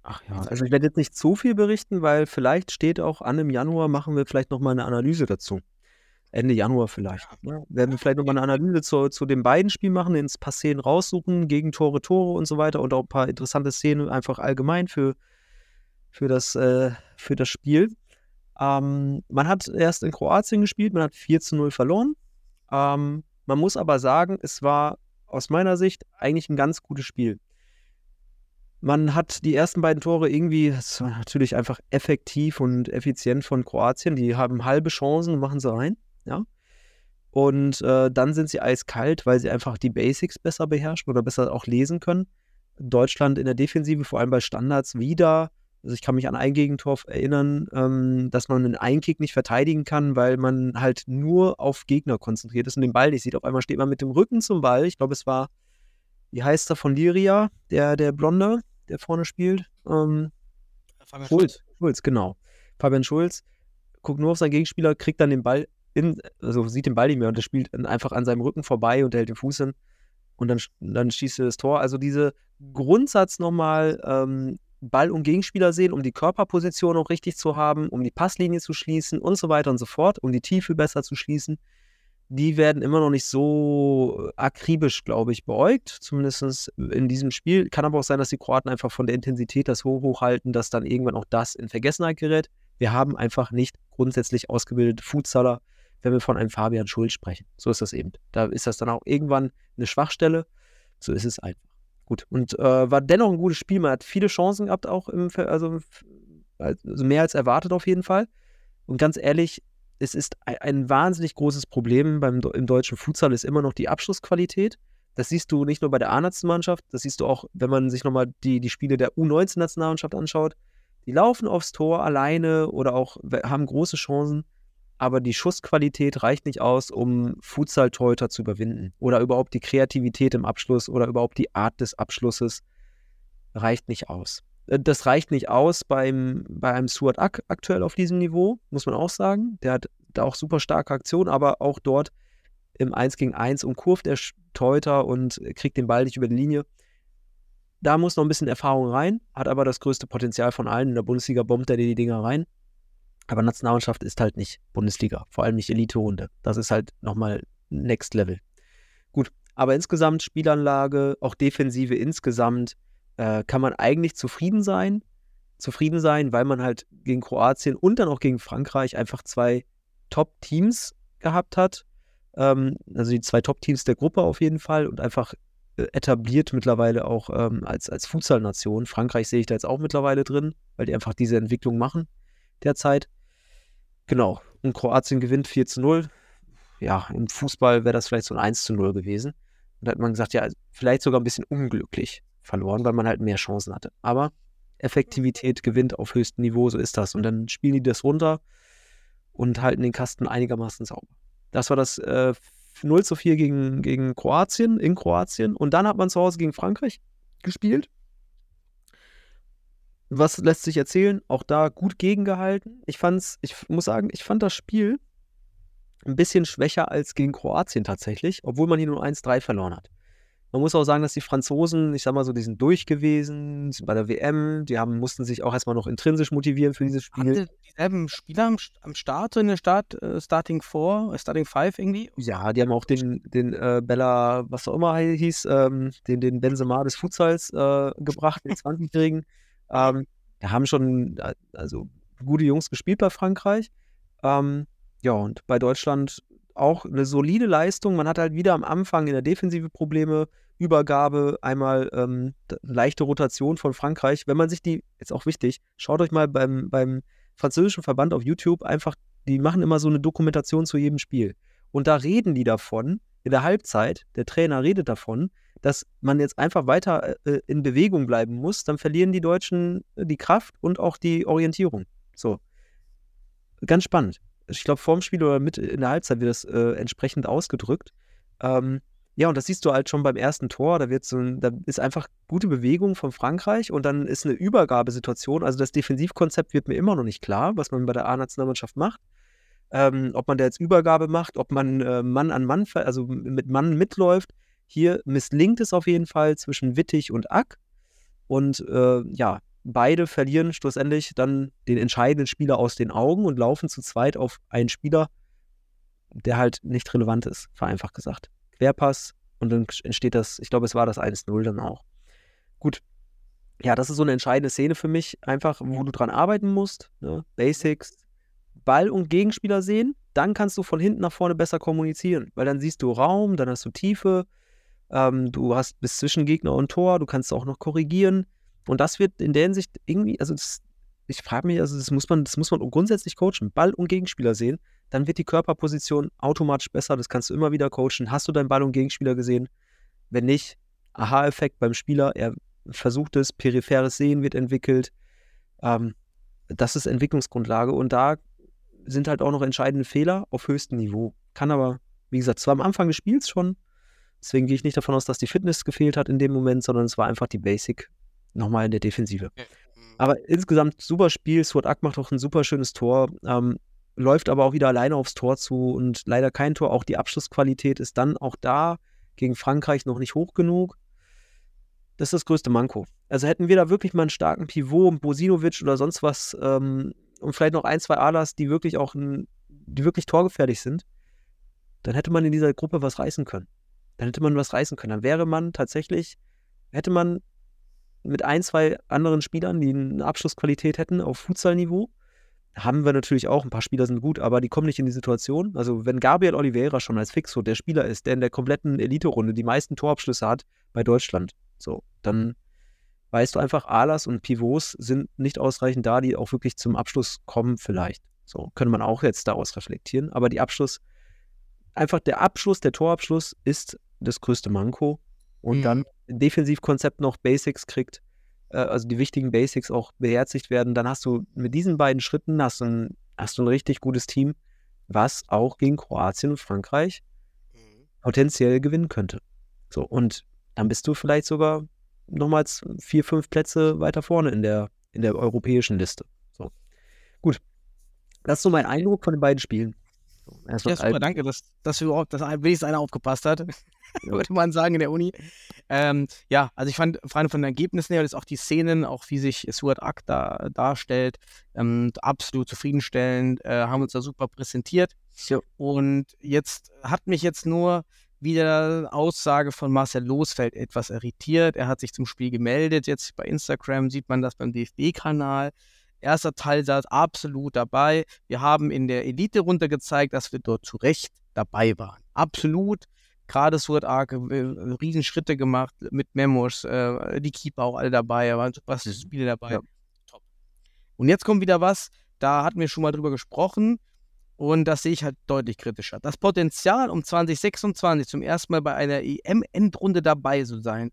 Ach ja, also ich werde jetzt nicht zu viel berichten, weil vielleicht steht auch an im Januar, machen wir vielleicht nochmal eine Analyse dazu. Ende Januar vielleicht. Ne? Werden wir vielleicht nochmal eine Analyse zu, zu den beiden Spielen machen, ins paar Szenen raussuchen, gegen Tore, Tore und so weiter und auch ein paar interessante Szenen einfach allgemein für, für, das, äh, für das Spiel. Ähm, man hat erst in Kroatien gespielt, man hat 4 zu 0 verloren. Ähm, man muss aber sagen, es war aus meiner Sicht eigentlich ein ganz gutes Spiel. Man hat die ersten beiden Tore irgendwie, es war natürlich einfach effektiv und effizient von Kroatien. Die haben halbe Chancen, machen sie rein, ja. Und äh, dann sind sie eiskalt, weil sie einfach die Basics besser beherrschen oder besser auch lesen können. Deutschland in der Defensive, vor allem bei Standards, wieder. Also ich kann mich an ein Gegentor erinnern, ähm, dass man einen Einkick nicht verteidigen kann, weil man halt nur auf Gegner konzentriert ist und den Ball nicht sieht. Auf einmal steht man mit dem Rücken zum Ball. Ich glaube, es war, wie heißt er von Liria, der, der Blonde, der vorne spielt. Ähm, Schulz. Schulz, genau. Fabian Schulz guckt nur auf seinen Gegenspieler, kriegt dann den Ball in, also sieht den Ball nicht mehr und der spielt einfach an seinem Rücken vorbei und hält den Fuß hin und dann, dann schießt er das Tor. Also diese Grundsatz nochmal, ähm, Ball und Gegenspieler sehen, um die Körperposition auch richtig zu haben, um die Passlinie zu schließen und so weiter und so fort, um die Tiefe besser zu schließen. Die werden immer noch nicht so akribisch, glaube ich, beäugt, zumindest in diesem Spiel. Kann aber auch sein, dass die Kroaten einfach von der Intensität das hoch hochhalten, dass dann irgendwann auch das in Vergessenheit gerät. Wir haben einfach nicht grundsätzlich ausgebildete Futsaler, wenn wir von einem Fabian Schulz sprechen. So ist das eben. Da ist das dann auch irgendwann eine Schwachstelle. So ist es einfach. Gut. Und äh, war dennoch ein gutes Spiel. Man hat viele Chancen gehabt, auch im, also, also mehr als erwartet auf jeden Fall. Und ganz ehrlich, es ist ein, wahnsinnig großes Problem beim, im deutschen Futsal, ist immer noch die Abschlussqualität. Das siehst du nicht nur bei der A-Nationalmannschaft, das siehst du auch, wenn man sich nochmal die, die Spiele der U19-Nationalmannschaft anschaut. Die laufen aufs Tor alleine oder auch haben große Chancen, aber die Schussqualität reicht nicht aus, um Futsal-Torhüter zu überwinden. Oder überhaupt die Kreativität im Abschluss oder überhaupt die Art des Abschlusses reicht nicht aus. Äh, Das reicht nicht aus beim, bei einem Suat Ak aktuell auf diesem Niveau, muss man auch sagen. Der hat da auch super starke Aktionen, aber auch dort im 1 gegen 1 umkurvt der Torhüter und kriegt den Ball nicht über die Linie. Da muss noch ein bisschen Erfahrung rein, hat aber das größte Potenzial von allen. In der Bundesliga bombt er dir die Dinger rein. Aber Nationalmannschaft ist halt nicht Bundesliga, vor allem nicht Elite-Runde. Das ist halt nochmal Next Level. Gut, aber insgesamt Spielanlage, auch Defensive insgesamt, äh, kann man eigentlich zufrieden sein. Zufrieden sein, weil man halt gegen Kroatien und dann auch gegen Frankreich einfach zwei Top-Teams gehabt hat. Ähm, also die zwei Top-Teams der Gruppe auf jeden Fall und einfach äh, etabliert mittlerweile auch ähm, als, als Futsal-Nation. Frankreich sehe ich da jetzt auch mittlerweile drin, weil die einfach diese Entwicklung machen derzeit. Genau. Und Kroatien gewinnt 4 zu 0. Ja, im Fußball wäre das vielleicht so ein 1 zu 0 gewesen. Und da hat man gesagt, ja, vielleicht sogar ein bisschen unglücklich verloren, weil man halt mehr Chancen hatte. Aber Effektivität gewinnt auf höchstem Niveau, so ist das. Und dann spielen die das runter und halten den Kasten einigermaßen sauber. Das war das äh, 0 zu 4 gegen, gegen Kroatien, in Kroatien. Und dann hat man zu Hause gegen Frankreich gespielt. Was lässt sich erzählen? Auch da gut gegengehalten. Ich fand's, ich muss sagen, ich fand das Spiel ein bisschen schwächer als gegen Kroatien tatsächlich, obwohl man hier nur 1-3 verloren hat. Man muss auch sagen, dass die Franzosen, ich sag mal so, die sind durch gewesen, sind bei der WM, die haben, mussten sich auch erstmal noch intrinsisch motivieren für dieses Spiel. Hatte dieselben Spieler am, am Start, in der Start, äh, Starting 4, äh, Starting 5 irgendwie? Ja, die haben auch den, den äh, Bella, was auch immer hieß, ähm, den, den Benzema des Futsals äh, gebracht, den [laughs] 20-Jährigen. Ähm, da haben schon äh, also gute Jungs gespielt bei Frankreich. Ähm, ja, und bei Deutschland auch eine solide Leistung. Man hat halt wieder am Anfang in der Defensive Probleme, Übergabe, einmal ähm, leichte Rotation von Frankreich. Wenn man sich die, jetzt auch wichtig, schaut euch mal beim, beim französischen Verband auf YouTube einfach, die machen immer so eine Dokumentation zu jedem Spiel. Und da reden die davon, in der Halbzeit, der Trainer redet davon, dass man jetzt einfach weiter äh, in Bewegung bleiben muss, dann verlieren die Deutschen äh, die Kraft und auch die Orientierung. So. Ganz spannend ich glaube, vorm Spiel oder mit in der Halbzeit wird das äh, entsprechend ausgedrückt. Ähm, ja, und das siehst du halt schon beim ersten Tor. Da wird so ein, da ist einfach gute Bewegung von Frankreich und dann ist eine Übergabesituation. Also das Defensivkonzept wird mir immer noch nicht klar, was man bei der A-Nationalmannschaft macht. Ähm, ob man da jetzt Übergabe macht, ob man äh, Mann an Mann, also mit Mann mitläuft. Hier misslingt es auf jeden Fall zwischen Wittig und Ack. Und äh, ja, beide verlieren schlussendlich dann den entscheidenden Spieler aus den Augen und laufen zu zweit auf einen Spieler, der halt nicht relevant ist, vereinfacht gesagt. Querpass und dann entsteht das, ich glaube, es war das 1-0 dann auch. Gut. Ja, das ist so eine entscheidende Szene für mich, einfach, wo du dran arbeiten musst. Ne? Basics, Ball und Gegenspieler sehen, dann kannst du von hinten nach vorne besser kommunizieren, weil dann siehst du Raum, dann hast du Tiefe, ähm, du hast bis zwischen Gegner und Tor, du kannst auch noch korrigieren. Und das wird in der Hinsicht irgendwie, also das, ich frage mich, also das muss man, das muss man grundsätzlich coachen. Ball und Gegenspieler sehen, dann wird die Körperposition automatisch besser. Das kannst du immer wieder coachen. Hast du deinen Ball und Gegenspieler gesehen? Wenn nicht, Aha-Effekt beim Spieler, er versucht es, peripheres Sehen wird entwickelt. Ähm, das ist Entwicklungsgrundlage und da sind halt auch noch entscheidende Fehler auf höchstem Niveau. Kann aber, wie gesagt, zwar am Anfang des Spiels schon, deswegen gehe ich nicht davon aus, dass die Fitness gefehlt hat in dem Moment, sondern es war einfach die Basic nochmal in der Defensive. Aber insgesamt super Spiel. Sword Ack macht auch ein super schönes Tor. Ähm, läuft aber auch wieder alleine aufs Tor zu und leider kein Tor. Auch die Abschlussqualität ist dann auch da gegen Frankreich noch nicht hoch genug. Das ist das größte Manko. Also hätten wir da wirklich mal einen starken Pivot, Bosinovic oder sonst was ähm, und vielleicht noch ein, zwei Alas, die wirklich auch ein, die wirklich torgefährlich sind, dann hätte man in dieser Gruppe was reißen können. Dann hätte man was reißen können. Dann wäre man tatsächlich, hätte man mit ein, zwei anderen Spielern, die eine Abschlussqualität hätten auf Futsal-Niveau. Haben wir natürlich auch, ein paar Spieler sind gut, aber die kommen nicht in die Situation. Also, wenn Gabriel Oliveira schon als Fixo der Spieler ist, der in der kompletten Elite-Runde die meisten Torabschlüsse hat bei Deutschland, so, dann weißt du einfach, Alas und Pivots sind nicht ausreichend da, die auch wirklich zum Abschluss kommen, vielleicht. So, könnte man auch jetzt daraus reflektieren. Aber die Abschluss, einfach der Abschluss, der Torabschluss ist das größte Manko. Und mhm. dann Defensivkonzept noch Basics kriegt, äh, also die wichtigen Basics auch beherzigt werden, dann hast du mit diesen beiden Schritten hast du ein, hast du ein richtig gutes Team, was auch gegen Kroatien und Frankreich mhm. potenziell gewinnen könnte. So, und dann bist du vielleicht sogar nochmals vier, fünf Plätze weiter vorne in der, in der europäischen Liste. So. Gut. Das ist so mein Eindruck von den beiden Spielen. Ja, super, danke, dass, dass überhaupt, dass wenigstens einer aufgepasst hat. [laughs] würde man sagen, in der Uni. Ähm, ja, also ich fand, vor allem von den Ergebnissen her, dass auch die Szenen, auch wie sich Stuart Ack da darstellt, ähm, absolut zufriedenstellend, äh, haben uns da super präsentiert. Ja. Und jetzt hat mich jetzt nur wieder Aussage von Marcel Losfeld etwas irritiert. Er hat sich zum Spiel gemeldet. Jetzt bei Instagram sieht man das beim DFB-Kanal. Erster Teil saß absolut dabei. Wir haben in der Elite runter gezeigt, dass wir dort zu Recht dabei waren. Absolut gerade Suat Ark, äh, Riesenschritte gemacht mit Memos, äh, die Keeper auch alle dabei, da waren super Spiele dabei. Ja. Top. Und jetzt kommt wieder was, da hatten wir schon mal drüber gesprochen und das sehe ich halt deutlich kritischer. Das Potenzial, um 2026 zum ersten Mal bei einer EM-Endrunde dabei zu sein,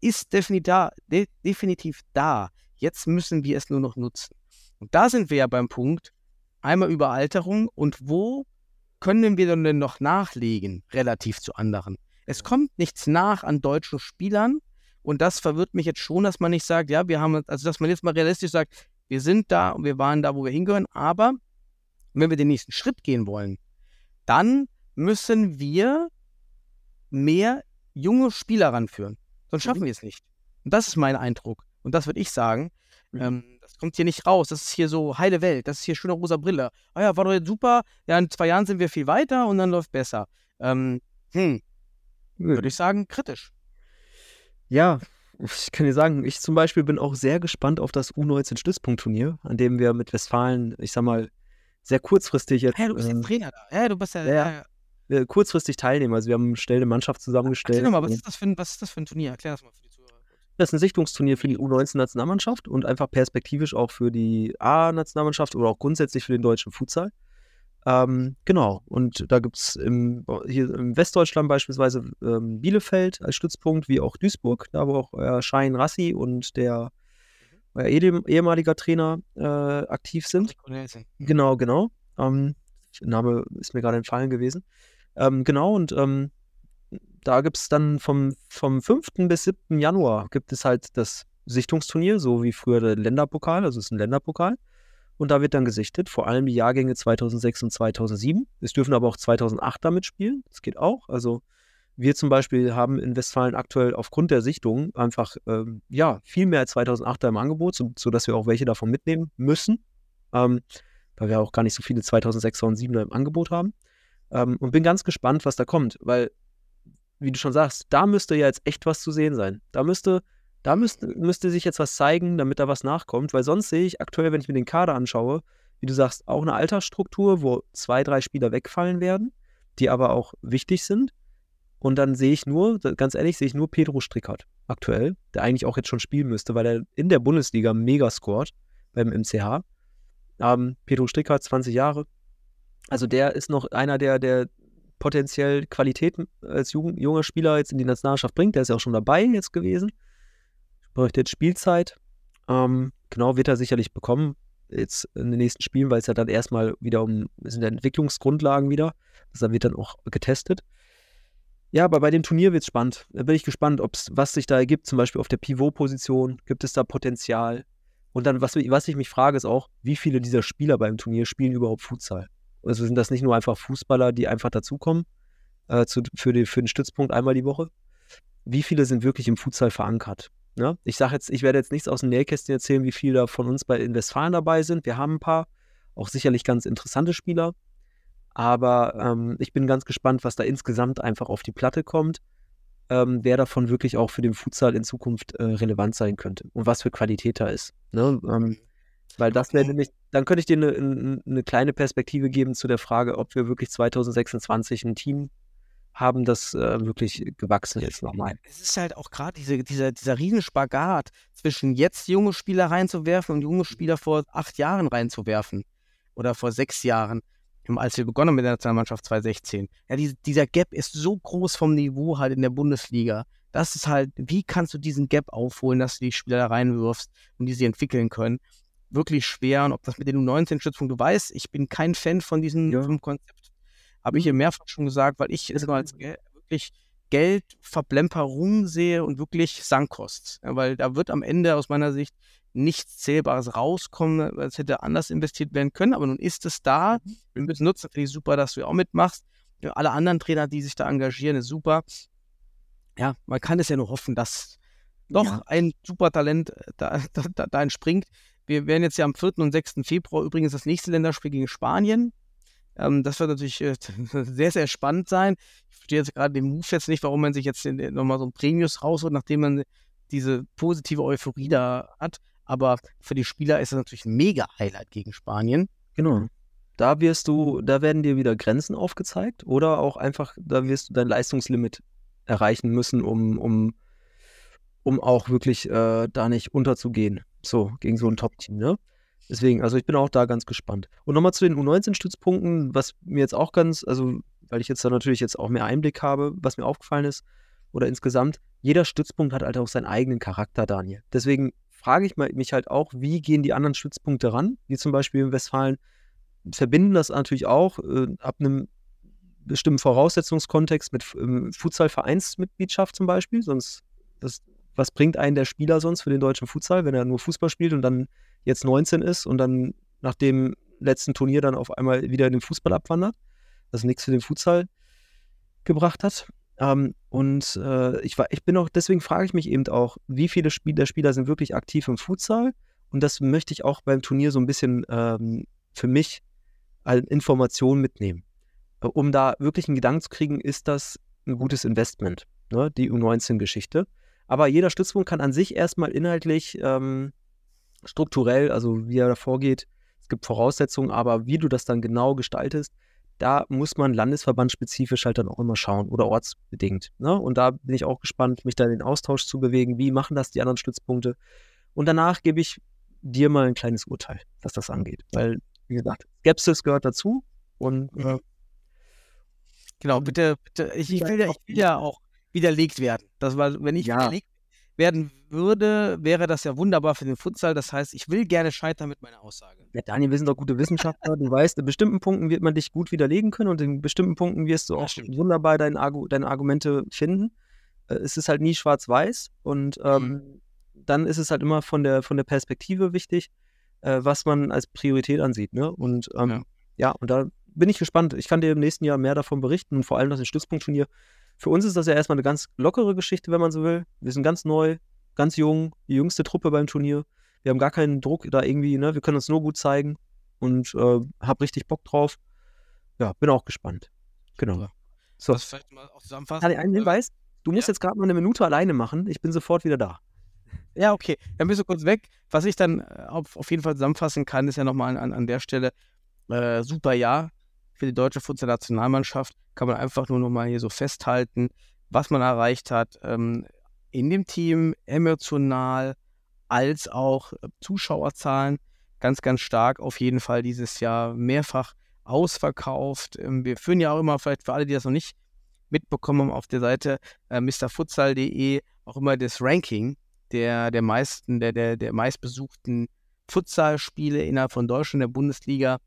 ist definitiv da, de definitiv da. Jetzt müssen wir es nur noch nutzen. Und da sind wir ja beim Punkt, einmal Überalterung und wo können wir denn noch nachlegen relativ zu anderen? Es kommt nichts nach an deutschen Spielern und das verwirrt mich jetzt schon, dass man nicht sagt, ja, wir haben, also dass man jetzt mal realistisch sagt, wir sind da und wir waren da, wo wir hingehören, aber wenn wir den nächsten Schritt gehen wollen, dann müssen wir mehr junge Spieler ranführen. Sonst schaffen wir es nicht. Und das ist mein Eindruck. Und das würde ich sagen. Mhm. Ähm, das kommt hier nicht raus. Das ist hier so heile Welt. Das ist hier schöne rosa Brille. Ah ja, war doch jetzt super. Ja, in zwei Jahren sind wir viel weiter und dann läuft besser. Ähm, hm, würde ich sagen, kritisch. Ja, ich kann dir sagen, ich zum Beispiel bin auch sehr gespannt auf das U19-Stützpunktturnier, an dem wir mit Westfalen, ich sag mal, sehr kurzfristig jetzt, Hä, du bist jetzt Trainer da. Ja, du bist ja. ja, ja, äh, kurzfristig teilnehmen. Also wir haben eine schnelle Mannschaft zusammengestellt. Erzähl doch mal, was ist, das für ein, was ist das für ein Turnier? Erklär das mal für die Zuhörer. Das ist ein Sichtungsturnier für die U19-Nationalmannschaft und einfach perspektivisch auch für die A-Nationalmannschaft oder auch grundsätzlich für den deutschen Futsal. Ähm, genau, und da gibt es hier im Westdeutschland beispielsweise ähm, Bielefeld als Stützpunkt, wie auch Duisburg, da wo auch euer Schein Rassi und der euer ehem- ehemaliger Trainer äh, aktiv sind. Genau, genau. Ähm, Name ist mir gerade entfallen gewesen. Ähm, genau, und ähm, da gibt es dann vom, vom 5. bis 7. Januar gibt es halt das Sichtungsturnier, so wie früher der Länderpokal, also es ist ein Länderpokal. Und da wird dann gesichtet, vor allem die Jahrgänge 2006 und 2007. Es dürfen aber auch 2008 damit spielen, das geht auch. Also wir zum Beispiel haben in Westfalen aktuell aufgrund der Sichtung einfach ähm, ja, viel mehr als 2008er im Angebot, so, sodass wir auch welche davon mitnehmen müssen. Ähm, weil wir auch gar nicht so viele 2006er und 7er im Angebot haben. Ähm, und bin ganz gespannt, was da kommt, weil, wie du schon sagst, da müsste ja jetzt echt was zu sehen sein. Da müsste, da müsste, müsste sich jetzt was zeigen, damit da was nachkommt, weil sonst sehe ich aktuell, wenn ich mir den Kader anschaue, wie du sagst, auch eine Altersstruktur, wo zwei, drei Spieler wegfallen werden, die aber auch wichtig sind. Und dann sehe ich nur, ganz ehrlich, sehe ich nur Pedro Strickert aktuell, der eigentlich auch jetzt schon spielen müsste, weil er in der Bundesliga mega scored beim MCH. Ähm, Pedro Strickert, 20 Jahre. Also der ist noch einer, der, der potenziell Qualitäten als jung, junger Spieler jetzt in die Nationalmannschaft bringt. Der ist ja auch schon dabei jetzt gewesen. Bräuchte jetzt Spielzeit. Ähm, genau, wird er sicherlich bekommen jetzt in den nächsten Spielen, weil es ja dann erstmal wieder um, sind ja Entwicklungsgrundlagen wieder. Das wird dann auch getestet. Ja, aber bei dem Turnier wird es spannend. Da bin ich gespannt, ob's, was sich da ergibt, zum Beispiel auf der Pivot-Position. Gibt es da Potenzial? Und dann, was, was ich mich frage, ist auch, wie viele dieser Spieler beim Turnier spielen überhaupt Futsal? Also sind das nicht nur einfach Fußballer, die einfach dazukommen äh, zu, für, die, für den Stützpunkt einmal die Woche? Wie viele sind wirklich im Futsal verankert? Ne? Ich sage jetzt, ich werde jetzt nichts aus dem Nähkästchen erzählen, wie viele da von uns bei in Westfalen dabei sind. Wir haben ein paar, auch sicherlich ganz interessante Spieler. Aber ähm, ich bin ganz gespannt, was da insgesamt einfach auf die Platte kommt, ähm, wer davon wirklich auch für den Futsal in Zukunft äh, relevant sein könnte und was für Qualität da ist. Ne? Ähm, weil das wäre nämlich, dann könnte ich dir eine, eine, eine kleine Perspektive geben zu der Frage, ob wir wirklich 2026 ein Team haben, das äh, wirklich gewachsen ist nochmal. Es ist halt auch gerade diese, dieser, dieser Riesenspagat zwischen jetzt junge Spieler reinzuwerfen und junge Spieler vor acht Jahren reinzuwerfen. Oder vor sechs Jahren, als wir begonnen mit der Nationalmannschaft 2016. Ja, die, dieser Gap ist so groß vom Niveau halt in der Bundesliga. Das ist halt, wie kannst du diesen Gap aufholen, dass du die Spieler da reinwirfst und die sich entwickeln können? Wirklich schwer. Und ob das mit den U19-Stützpunkten, du weißt, ich bin kein Fan von diesem Ja. Konzept. Habe ich hier mehrfach schon gesagt, weil ich es immer als Gel- wirklich Geldverplemperung sehe und wirklich Sankkost. Ja, weil da wird am Ende aus meiner Sicht nichts Zählbares rauskommen. Es hätte anders investiert werden können, aber nun ist es da. Wir müssen nutzen. Finde ich super, dass du auch mitmachst. Alle anderen Trainer, die sich da engagieren, ist super. Ja, man kann es ja nur hoffen, dass doch Ja. ein super Talent äh, da, [laughs] da, da, da entspringt. Wir werden jetzt ja am 4. und 6. Februar übrigens das nächste Länderspiel gegen Spanien. Ähm, das wird natürlich äh, [laughs] sehr, sehr spannend sein. Ich verstehe jetzt gerade den Move jetzt nicht, warum man sich jetzt nochmal so ein Premius rausholt, nachdem man diese positive Euphorie da hat. Aber für die Spieler ist es natürlich ein Mega-Highlight gegen Spanien. Genau. Da wirst du, da werden dir wieder Grenzen aufgezeigt oder auch einfach, da wirst du dein Leistungslimit erreichen müssen, um, um, um auch wirklich äh, da nicht unterzugehen. So, gegen so ein Top-Team, ne? Deswegen, also ich bin auch da ganz gespannt. Und nochmal zu den U19-Stützpunkten, was mir jetzt auch ganz, also weil ich jetzt da natürlich jetzt auch mehr Einblick habe, was mir aufgefallen ist, oder insgesamt, jeder Stützpunkt hat halt auch seinen eigenen Charakter, Daniel. Deswegen frage ich mich halt auch, wie gehen die anderen Stützpunkte ran, wie zum Beispiel in Westfalen, verbinden das natürlich auch äh, ab einem bestimmten Voraussetzungskontext mit ähm, Futsal-Vereinsmitgliedschaft zum Beispiel, sonst das, was bringt einen der Spieler sonst für den deutschen Futsal, wenn er nur Fußball spielt und dann jetzt 19 ist und dann nach dem letzten Turnier dann auf einmal wieder in den Fußball abwandert, das nichts für den Futsal gebracht hat. Ähm, und äh, ich, war, ich bin auch, deswegen frage ich mich eben auch, wie viele Spiel der Spieler sind wirklich aktiv im Futsal? Und das möchte ich auch beim Turnier so ein bisschen ähm, für mich als Information mitnehmen. Äh, um da wirklich einen Gedanken zu kriegen, ist das ein gutes Investment, ne? die U19-Geschichte. Aber jeder Stützpunkt kann an sich erstmal inhaltlich ähm, strukturell, also wie er da vorgeht, es gibt Voraussetzungen, aber wie du das dann genau gestaltest, da muss man landesverbandspezifisch halt dann auch immer schauen oder ortsbedingt. Ne? Und da bin ich auch gespannt, mich da in den Austausch zu bewegen. Wie machen das die anderen Stützpunkte? Und danach gebe ich dir mal ein kleines Urteil, was das angeht. Weil, wie gesagt, Skepsis gehört dazu. Und äh, Genau, bitte, bitte. Ich, ich, will, ja, ich will ja auch widerlegt werden. Das war, wenn ich Ja. widerlegt werden würde, wäre das ja wunderbar für den Futsal. Das heißt, ich will gerne scheitern mit meiner Aussage. Ja, Daniel, wir sind doch gute Wissenschaftler. Du weißt, in bestimmten Punkten wird man dich gut widerlegen können und in bestimmten Punkten wirst du auch wunderbar dein Argu deine Argumente finden. Äh, Es ist halt nie schwarz-weiß und ähm, Mhm. dann ist es halt immer von der, von der Perspektive wichtig, äh, was man als Priorität ansieht. Ne? Und ähm, Ja. ja. und da bin ich gespannt. Ich kann dir im nächsten Jahr mehr davon berichten und vor allem das Stützpunktturnier. Für uns ist das ja erstmal eine ganz lockere Geschichte, wenn man so will. Wir sind ganz neu, ganz jung, die jüngste Truppe beim Turnier. Wir haben gar keinen Druck da irgendwie, ne? Wir können uns nur gut zeigen und äh, hab richtig Bock drauf. Ja, bin auch gespannt. Genau. So, Das vielleicht mal auch zusammenfassen. Daniel, einen Hinweis. Du musst Ja? jetzt gerade mal eine Minute alleine machen. Ich bin sofort wieder da. Ja, okay. Dann bist du kurz weg. Was ich dann äh, auf, auf jeden Fall zusammenfassen kann, ist ja nochmal an, an der Stelle äh, super Jahr für die deutsche Futsal-Nationalmannschaft. Kann man einfach nur nochmal hier so festhalten, was man erreicht hat ähm, in dem Team, emotional, als auch äh, Zuschauerzahlen. Ganz, ganz stark auf jeden Fall dieses Jahr mehrfach ausverkauft. Ähm, wir führen ja auch immer, vielleicht für alle, die das noch nicht mitbekommen haben, auf der Seite äh, mrfutsal.de auch immer das Ranking der, der meisten, der, der, der meistbesuchten Futsalspiele innerhalb von Deutschland, der Bundesliga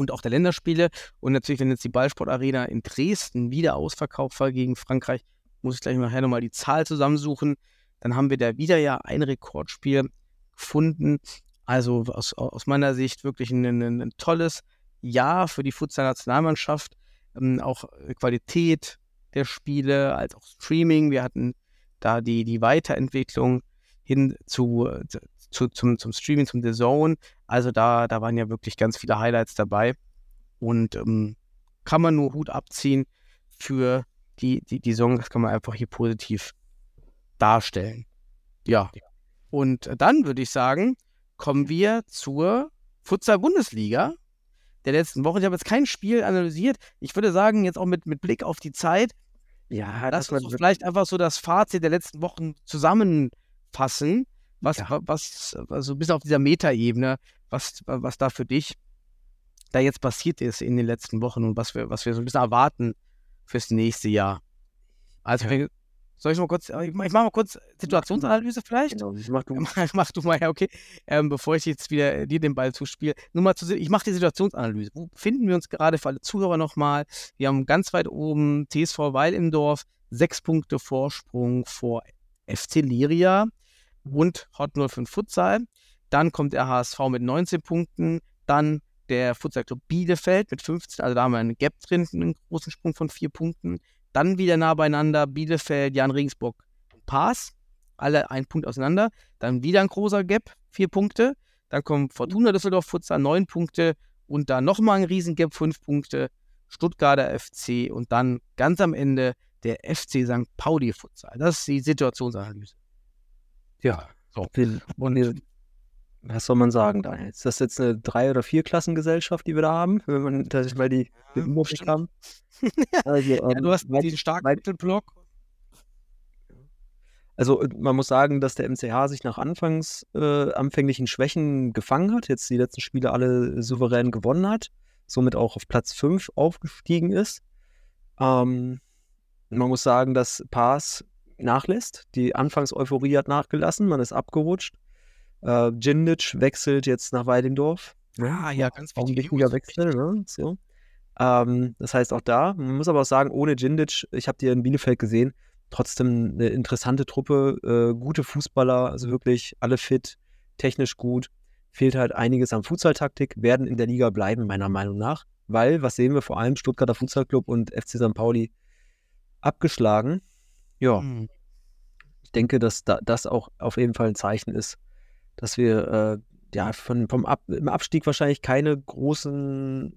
und auch der Länderspiele. Und natürlich, wenn jetzt die Ballsportarena in Dresden wieder ausverkauft war gegen Frankreich, muss ich gleich nachher nochmal die Zahl zusammensuchen. Dann haben wir da wieder ja ein Rekordspiel gefunden. Also aus, aus meiner Sicht wirklich ein, ein, ein tolles Jahr für die Futsal-Nationalmannschaft. Ähm, auch Qualität der Spiele, als auch Streaming. Wir hatten da die, die Weiterentwicklung hin zu, zu, zum, zum Streaming, zum The Zone. Also da, da waren ja wirklich ganz viele Highlights dabei. Und ähm, kann man nur Hut abziehen für die, die, die Song, das kann man einfach hier positiv darstellen. Ja. Und dann würde ich sagen, kommen wir zur Futsal-Bundesliga der letzten Woche. Ich habe jetzt kein Spiel analysiert. Ich würde sagen, jetzt auch mit, mit Blick auf die Zeit, Ja, lass uns vielleicht einfach so das Fazit der letzten Wochen zusammenfassen. Was, Ja. wa- was, also bis auf dieser Metaebene, was, was da für dich da jetzt passiert ist in den letzten Wochen und was wir, was wir so ein bisschen erwarten fürs nächste Jahr. Also, wir- soll ich mal kurz, ich mach ich mach mal kurz Situationsanalyse vielleicht? Genau, mach du. Mach, mach du mal, ja, okay. Ähm, bevor ich jetzt wieder äh, dir den Ball zuspiele. Nur mal zu, ich mache die Situationsanalyse. Wo befinden wir uns gerade für alle Zuhörer nochmal? Wir haben ganz weit oben TSV Weil im Dorf, sechs Punkte Vorsprung vor FC Liria und Hot 05 Futsal. Dann kommt der HSV mit 19 Punkten. Dann der Futsal Club Bielefeld mit 15. Also da haben wir einen Gap drin, einen großen Sprung von vier Punkten. Dann wieder nah beieinander Bielefeld, Jan Regensburg und Paas. Alle ein Punkt auseinander. Dann wieder ein großer Gap, vier Punkte. Dann kommt Fortuna Düsseldorf Futsal, neun Punkte. Und dann nochmal ein Riesengap, fünf Punkte. Stuttgarter FC und dann ganz am Ende der FC St. Pauli Futsal. Das ist die Situationsanalyse. Ja, So. Und was soll man sagen, Daniel? Ist das jetzt eine Drei- oder Vierklassengesellschaft, die wir da haben, wenn man das mal die Überblick bestimmt. haben? [laughs] Also, Ja, ähm, du hast weit- den starken Mittelblock. Also man muss sagen, dass der MCH sich nach anfangs äh, anfänglichen Schwächen gefangen hat, jetzt die letzten Spiele alle souverän gewonnen hat, somit auch auf Platz 5 aufgestiegen ist. Ähm, man muss sagen, dass Paas nachlässt. Die Anfangseuphorie hat nachgelassen, man ist abgerutscht. Äh, Djindjic wechselt jetzt nach Weidendorf. Ah, ja, ganz Auch ein wichtige wichtiger. Wechsel, ne? So. Ähm, das heißt auch da, man muss aber auch sagen, ohne Djindjic, ich habe die in Bielefeld gesehen, trotzdem eine interessante Truppe, äh, gute Fußballer, also wirklich alle fit, technisch gut. Fehlt halt einiges an Fußballtaktik, werden in der Liga bleiben, meiner Meinung nach. Weil, was sehen wir vor allem, Stuttgarter Fußballclub und FC St. Pauli abgeschlagen. Ja, Hm. ich denke, dass da, das auch auf jeden Fall ein Zeichen ist, dass wir äh, ja von, vom Ab, im Abstieg wahrscheinlich keine großen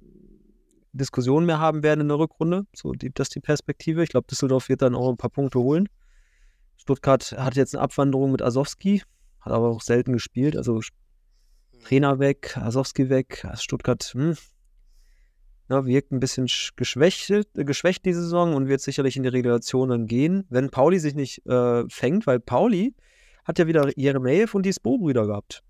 Diskussionen mehr haben werden in der Rückrunde. So, die, das ist die Perspektive. Ich glaube, Düsseldorf wird dann auch ein paar Punkte holen. Stuttgart hat jetzt eine Abwanderung mit Asowski, hat aber auch selten gespielt. Also Trainer weg, Asowski weg, Stuttgart hm, ja, wirkt ein bisschen sch- geschwächt, äh, geschwächt die Saison und wird sicherlich in die Relegation dann gehen, wenn Pauli sich nicht äh, fängt, weil Pauli hat ja wieder Jeremejew und die Spo-Brüder gehabt.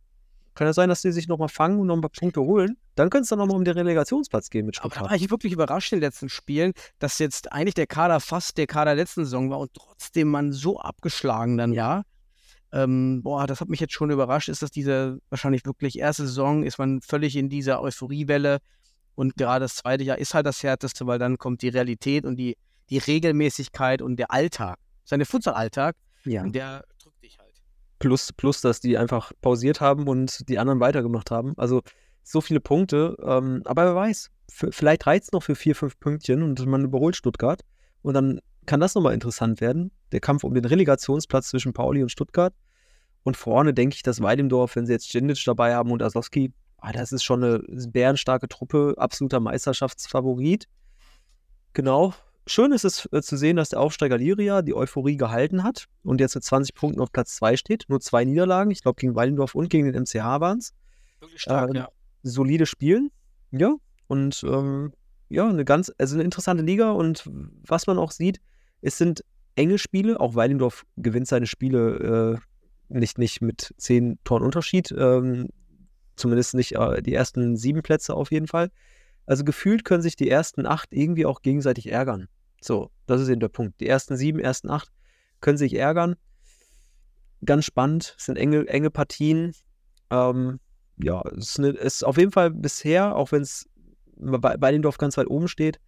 Kann ja sein, dass die sich nochmal fangen und noch ein paar Punkte holen. Dann könnte es dann nochmal um den Relegationsplatz gehen mit Aber da Stuttgart. war ich wirklich überrascht in den letzten Spielen, dass jetzt eigentlich der Kader fast der Kader der letzten Saison war und trotzdem man so abgeschlagen dann war. Ähm, boah, das hat mich jetzt schon überrascht. Ist das diese wahrscheinlich wirklich erste Saison? Ist man völlig in dieser Euphoriewelle und gerade das zweite Jahr ist halt das härteste, weil dann kommt die Realität und die, die Regelmäßigkeit und der Alltag, seine Futsal-Alltag Ja. und der drückt dich halt. Plus, plus, dass die einfach pausiert haben und die anderen weitergemacht haben. Also so viele Punkte. Ähm, aber wer weiß, vielleicht reizt es noch für vier, fünf Pünktchen und man überholt Stuttgart. Und dann kann das nochmal interessant werden. Der Kampf um den Relegationsplatz zwischen Pauli und Stuttgart. Und vorne denke ich, dass Weidendorf, wenn sie jetzt Djindjic dabei haben und Asowski, ah, das ist schon eine bärenstarke Truppe, absoluter Meisterschaftsfavorit. Genau. Schön ist es äh, zu sehen, dass der Aufsteiger Liria die Euphorie gehalten hat und jetzt mit 20 Punkten auf Platz 2 steht. Nur zwei Niederlagen, ich glaube gegen Weidendorf und gegen den MCH waren es. Wirklich stark, Ähm, ja. Solide Spielen, ja. Und ähm, ja, eine ganz, also eine interessante Liga und was man auch sieht, es sind enge Spiele. Auch Weidendorf gewinnt seine Spiele äh, nicht, nicht mit zehn Toren Unterschied. Ähm, zumindest nicht äh, die ersten sieben Plätze auf jeden Fall. Also gefühlt können sich die ersten acht irgendwie auch gegenseitig ärgern. So, das ist eben der Punkt. Die ersten sieben, ersten acht können sich ärgern. Ganz spannend, es sind enge, enge Partien. Ähm, ja, es ist, eine, ist auf jeden Fall bisher, auch wenn es bei, bei Dorf ganz weit oben steht,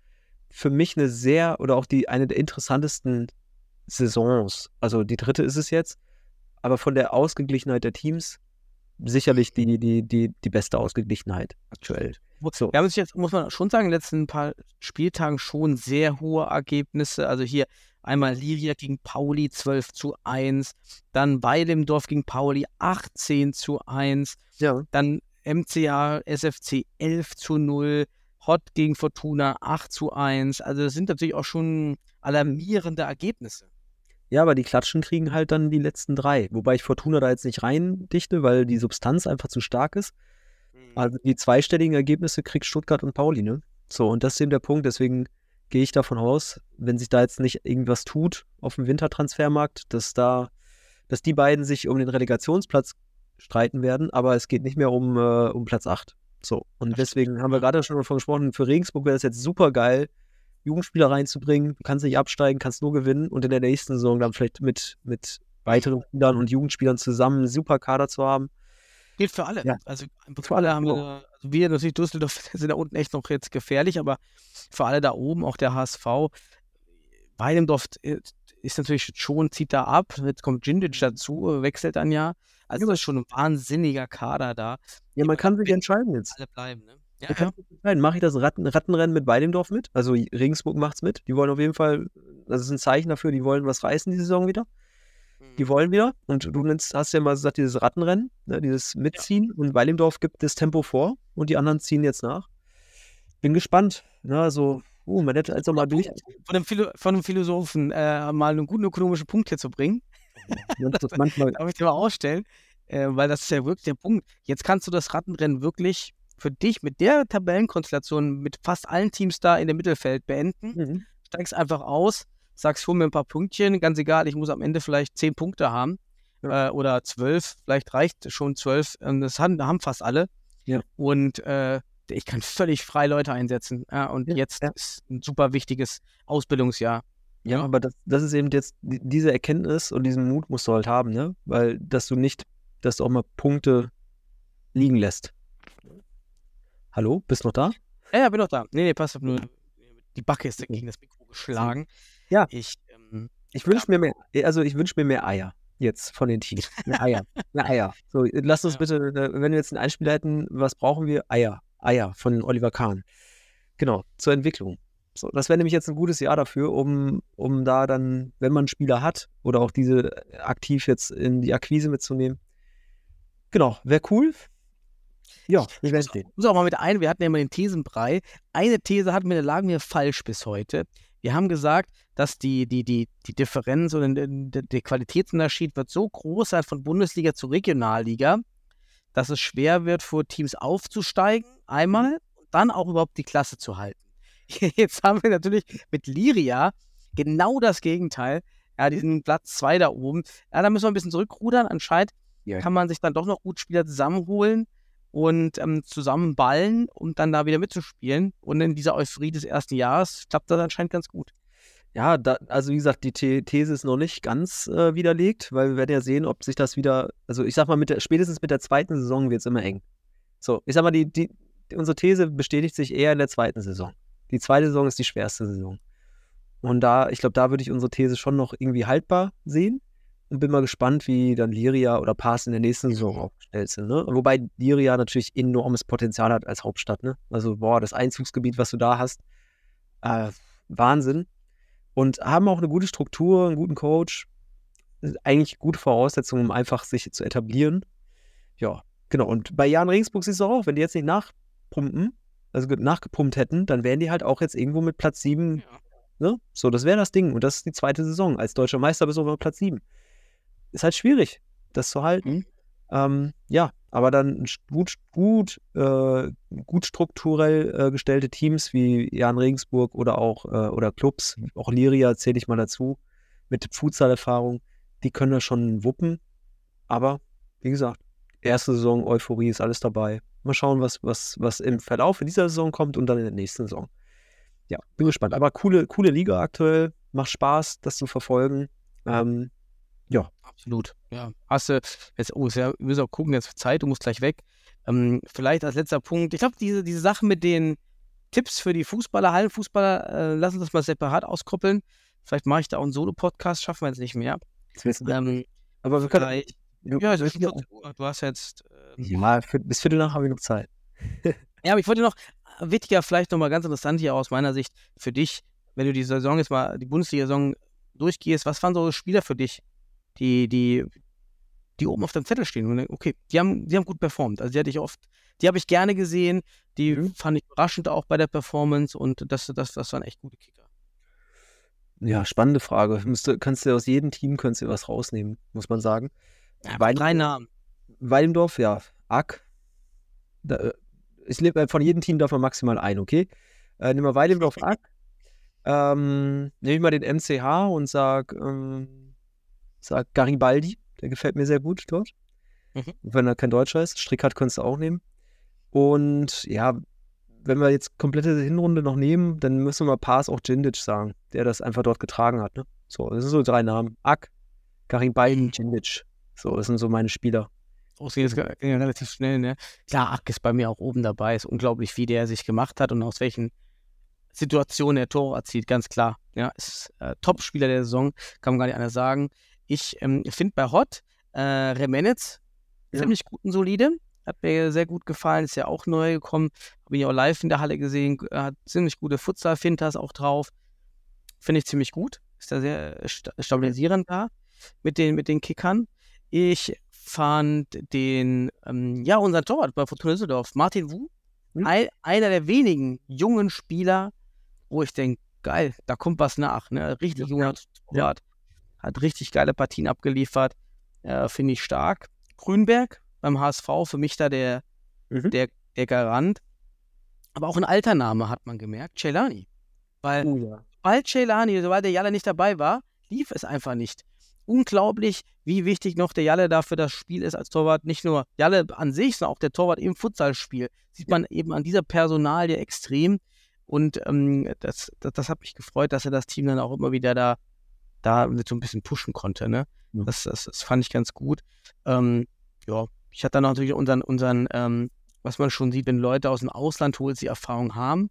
für mich eine sehr oder auch die eine der interessantesten Saisons. Also die dritte ist es jetzt, aber von der Ausgeglichenheit der Teams sicherlich die, die, die, die beste Ausgeglichenheit aktuell. So. Wir haben sich jetzt, muss man schon sagen, in den letzten paar Spieltagen schon sehr hohe Ergebnisse. Also hier einmal Liria gegen Pauli 12 zu 1, dann Weilimdorf gegen Pauli 18 zu 1, Ja. dann MCA SFC 11 zu 0, Hot gegen Fortuna 8 zu 1. Also das sind natürlich auch schon alarmierende Ergebnisse. Ja, aber die Klatschen kriegen halt dann die letzten drei. Wobei ich Fortuna da jetzt nicht reindichte, weil die Substanz einfach zu stark ist. Also die zweistelligen Ergebnisse kriegt Stuttgart und Pauli, ne? So, und das ist eben der Punkt. Deswegen gehe ich davon aus, wenn sich da jetzt nicht irgendwas tut auf dem Wintertransfermarkt, dass da, dass die beiden sich um den Relegationsplatz streiten werden, aber es geht nicht mehr um, äh, um Platz 8. So, und Das deswegen haben wir gerade schon davon gesprochen, für Regensburg wäre es jetzt super geil, Jugendspieler reinzubringen. Du kannst nicht absteigen, kannst nur gewinnen und in der nächsten Saison dann vielleicht mit, mit weiteren Spielern und Jugendspielern zusammen einen super Kader zu haben. Gilt für alle. Ja. Also für alle haben wir, also wir natürlich Düsseldorf [laughs] sind da unten echt noch jetzt gefährlich, aber für alle da oben, auch der HSV, Weidendorf äh, ist natürlich schon, zieht da ab, jetzt kommt Djindjic dazu, äh, wechselt dann ja. Also das ist schon ein wahnsinniger Kader da. Ja, man kann sich entscheiden jetzt. Alle bleiben, ne? Ja, sich entscheiden. Mache ich das Ratten, Rattenrennen mit Weidendorf mit? Also Regensburg macht's mit. Die wollen auf jeden Fall, das ist ein Zeichen dafür, die wollen was reißen die Saison wieder. Mhm. Die wollen wieder. Und du nennst, hast ja mal gesagt, dieses Rattenrennen, ne, dieses Mitziehen. Und Weilendorf gibt das Tempo vor und die anderen ziehen jetzt nach. Bin gespannt. Ne, also, uh, man hätte also mal durch. Von einem, Philo von einem Philosophen äh, mal einen guten ökonomischen Punkt hier zu bringen, das manchmal, [laughs] darf ich dir mal ausstellen. Äh, weil das ist ja wirklich der Punkt. Jetzt kannst du das Rattenrennen wirklich für dich mit der Tabellenkonstellation mit fast allen Teams da in dem Mittelfeld beenden. Mhm. Steigst einfach aus, sagst, hol mir ein paar Pünktchen, ganz egal, ich muss am Ende vielleicht zehn Punkte haben Ja. äh, oder zwölf, vielleicht reicht schon zwölf. Ähm, das haben, haben fast alle. Ja. Und äh, ich kann völlig frei Leute einsetzen. Ja, und jetzt ist ein super wichtiges Ausbildungsjahr. Ja, aber das, das ist eben jetzt die- diese Erkenntnis und diesen Mut musst du halt haben, ne? Weil, dass du nicht, dass du auch mal Punkte liegen lässt. Hallo, bist noch da? Ja, ja, bin doch da. Nee, nee, passt auf nur. Die Backe ist gegen das Mikro geschlagen. Ja. Ich, ähm, Ich wünsche mir mehr, also ich wünsche mir mehr Eier jetzt von den Teams. Mehr Eier. mehr [laughs] Eier. So, lass uns Ja. bitte, äh, wenn wir jetzt einen Einspieler hätten, was brauchen wir? Eier. Eier von Oliver Kahn. Genau, zur Entwicklung. So, das wäre nämlich jetzt ein gutes Jahr dafür, um, um da dann, wenn man Spieler hat oder auch diese aktiv jetzt in die Akquise mitzunehmen. Genau, wäre cool. Ja, wir werden sehen. muss auch mal mit ein, wir hatten ja immer den Thesenbrei. Eine These hatten wir, da lagen wir falsch bis heute. Wir haben gesagt, dass die, die, die, die Differenz oder der, Qualitätsunterschied wird so groß sein von Bundesliga zu Regionalliga, dass es schwer wird, für Teams aufzusteigen, einmal, und dann auch überhaupt die Klasse zu halten. [laughs] Jetzt haben wir natürlich mit Liria genau das Gegenteil. Ja, diesen Platz zwei da oben. Ja, da müssen wir ein bisschen zurückrudern. Anscheinend Ja. kann man sich dann doch noch gut Spieler zusammenholen und ähm, zusammenballen, um dann da wieder mitzuspielen. Und in dieser Euphorie des ersten Jahres klappt das anscheinend ganz gut. Ja, da, also wie gesagt, die The These ist noch nicht ganz äh, widerlegt, weil wir werden ja sehen, ob sich das wieder, also ich sag mal, mit der, spätestens mit der zweiten Saison wird es immer eng. So, ich sag mal, die, die, unsere These bestätigt sich eher in der zweiten Saison. Die zweite Saison ist die schwerste Saison. Und da, ich glaube, da würde ich unsere These schon noch irgendwie haltbar sehen und bin mal gespannt, wie dann Liria oder Pass in der nächsten Saison aufgestellt sind. Ne? Wobei Liria natürlich enormes Potenzial hat als Hauptstadt. Ne? Also, boah, das Einzugsgebiet, was du da hast, äh, Wahnsinn und haben auch eine gute Struktur, einen guten Coach. Eigentlich gute Voraussetzungen, um einfach sich zu etablieren. Ja, genau. Und bei Jan Regensburg siehst du auch, wenn die jetzt nicht nachpumpen, also ge- nachgepumpt hätten, dann wären die halt auch jetzt irgendwo mit Platz 7. Ne? So, das wäre das Ding. Und das ist die zweite Saison. Als deutscher Meister bist du auf Platz 7. Ist halt schwierig, das zu halten. Mhm. Ähm, ja, aber dann gut, gut, äh, gut strukturell äh, gestellte Teams wie Jan Regensburg oder auch äh, oder Clubs, auch Liria zähle ich mal dazu, mit Futsal-Erfahrung, die können das schon wuppen. Aber wie gesagt, erste Saison, Euphorie ist alles dabei. Mal schauen, was, was, was im Verlauf in dieser Saison kommt und dann in der nächsten Saison. Ja, bin gespannt. Aber coole, coole Liga aktuell. Macht Spaß, das zu verfolgen. Ähm, Absolut. Ja. Hast du, jetzt, oh, ist ja, wir müssen auch gucken, jetzt Zeit, du musst gleich weg. Ähm, vielleicht als letzter Punkt, ich glaube, diese, diese Sache mit den Tipps für die Fußballer, Hallenfußballer, äh, lass uns das mal separat auskoppeln. Vielleicht mache ich da auch einen Solo-Podcast, schaffen wir jetzt nicht mehr. Ähm, aber wir können. ja, ja, 14 Uhr, du hast jetzt. ähm, ja, für, bis Viertel nach habe ich noch Zeit. [laughs] Ja, aber ich wollte noch, äh, wichtiger, vielleicht nochmal ganz interessant hier aus meiner Sicht für dich, wenn du die Saison jetzt mal, die Bundesliga-Saison durchgehst, was waren so Spieler für dich, die, die, die oben auf dem Zettel stehen? Und, okay, die haben, die haben gut performt. Also die hatte ich oft, die habe ich gerne gesehen, die Mhm. fand ich überraschend auch bei der Performance und das, das, das waren echt gute Kicker. Ja, spannende Frage. Müsste, kannst du aus jedem Team kannst du was rausnehmen, muss man sagen. Ja, drei Namen. Weilendorf, ja. Ack. Da, äh, ich lebe äh, von jedem Team darf man maximal ein, okay? Äh, nehmen wir Weilendorf [laughs] Ack. Ähm, nehme ich mal den MCH und sag, ähm, sag Garibaldi. Der gefällt mir sehr gut dort. Mhm. Wenn er kein Deutscher ist. Strickhardt kannst du auch nehmen. Und ja, wenn wir jetzt komplette Hinrunde noch nehmen, dann müssen wir Pass auch Djindic sagen, der das einfach dort getragen hat. Ne? So, das sind so drei Namen. Ack, Garibaldi, Djindic. So, das sind so meine Spieler. Oh, jetzt ging ja relativ schnell, ne? Klar, Ack ist bei mir auch oben dabei. Ist unglaublich, wie der sich gemacht hat und aus welchen Situationen er Tore erzielt, ganz klar. Ja, ist äh, Top-Spieler der Saison, kann man gar nicht anders sagen. Ich ähm, finde bei Hot äh, Remenitz Ja. ziemlich gut und solide. Hat mir sehr gut gefallen, ist ja auch neu gekommen. Habe ihn auch live in der Halle gesehen. äh, Hat ziemlich gute Futsal-Fintas auch drauf. Finde ich ziemlich gut. Ist da sehr sta stabilisierend da mit den, mit den Kickern. Ich fand den, ähm, ja, unseren Torwart bei Fortuna Düsseldorf, Martin Wu, Mhm. ein, einer der wenigen jungen Spieler, wo ich denke, geil, da kommt was nach. Ne? Richtig junger Torwart. Hat richtig geile Partien abgeliefert. Äh, Finde ich stark. Grünberg beim HSV, für mich da der, Mhm. der, der Garant. Aber auch ein alter Name hat man gemerkt, Celani. Weil Oh ja. sobald Celani, sobald der Jalle nicht dabei war, lief es einfach nicht. Unglaublich, wie wichtig noch der Jalle da für das Spiel ist als Torwart. Nicht nur Jalle an sich, sondern auch der Torwart im Futsalspiel. Sieht man eben an dieser Personalie extrem. Und ähm, das, das, das hat mich gefreut, dass er das Team dann auch immer wieder da, da mit so ein bisschen pushen konnte. Ne? Ja. Das, das, das fand ich ganz gut. Ähm, ja, ich hatte dann natürlich unseren, unseren ähm, was man schon sieht, wenn Leute aus dem Ausland holst, die Erfahrung haben,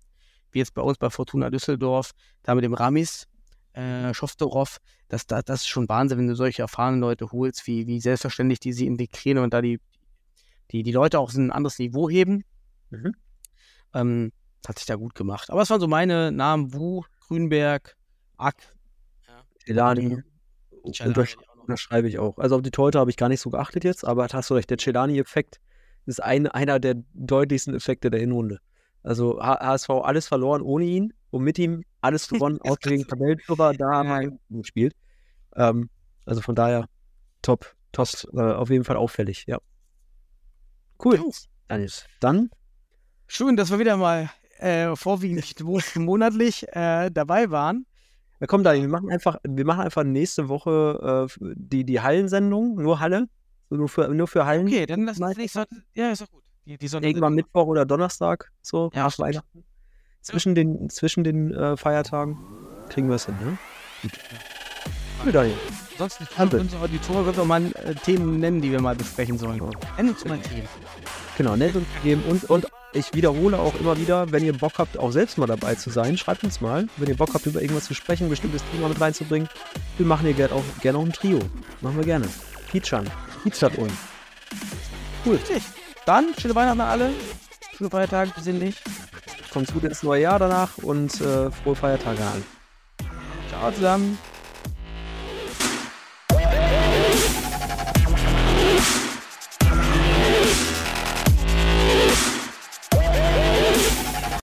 wie jetzt bei uns bei Fortuna Düsseldorf, da mit dem Ramis, äh, Schoftorov, das, das, das ist schon Wahnsinn, wenn du solche erfahrenen Leute holst, wie, wie selbstverständlich die sie integrieren und da die, die, die Leute auch ein anderes Niveau heben. Mhm. Ähm, hat sich da gut gemacht. Aber es waren so meine Namen, Wu, Grünberg, Ack, Celani. Untersch auch unterschreibe ich auch. Also auf die Torhüter habe ich gar nicht so geachtet jetzt, aber da hast du recht, der Celani-Effekt ist ein, einer der deutlichsten Effekte der Hinrunde. Also HSV alles verloren ohne ihn und mit ihm alles [laughs] gewonnen, außer gegen Tabellenführer, da haben wir gespielt. Ähm, also von daher top, top, äh, auf jeden Fall auffällig, ja. Cool. Daniel, dann Schön, dass wir wieder mal äh, vorwiegend mo- [laughs] monatlich äh, dabei waren. Ja, komm, Daniel, wir machen einfach, wir machen einfach nächste Woche äh, die, die Hallensendung, nur Halle, nur für, nur für Hallen. Okay, dann lass uns nächste Ja, ist doch gut. Die, die Irgendwann Mittwoch oder Donnerstag, so Ja, nach. Weihnachten. Zwischen den, zwischen den äh, Feiertagen kriegen wir es hin, ne? Gut. Cool, Daniel. Ansonsten Ampel. können unsere Auditoren wir mal äh, Themen nennen, die wir mal besprechen sollen. Nenn uns mal Themen. Genau, nett uns geben. Und, und ich wiederhole auch immer wieder, wenn ihr Bock habt, auch selbst mal dabei zu sein, schreibt uns mal. Wenn ihr Bock habt, über irgendwas zu sprechen, ein bestimmtes Thema mit reinzubringen, wir machen hier gerne auch, gerne auch ein Trio. Machen wir gerne. Featuren. Featuret uns. Richtig. Dann schöne Weihnachten an alle. Schöne Feiertage, besinnlich. Kommt gut ins neue Jahr danach und äh, frohe Feiertage an. Ciao zusammen.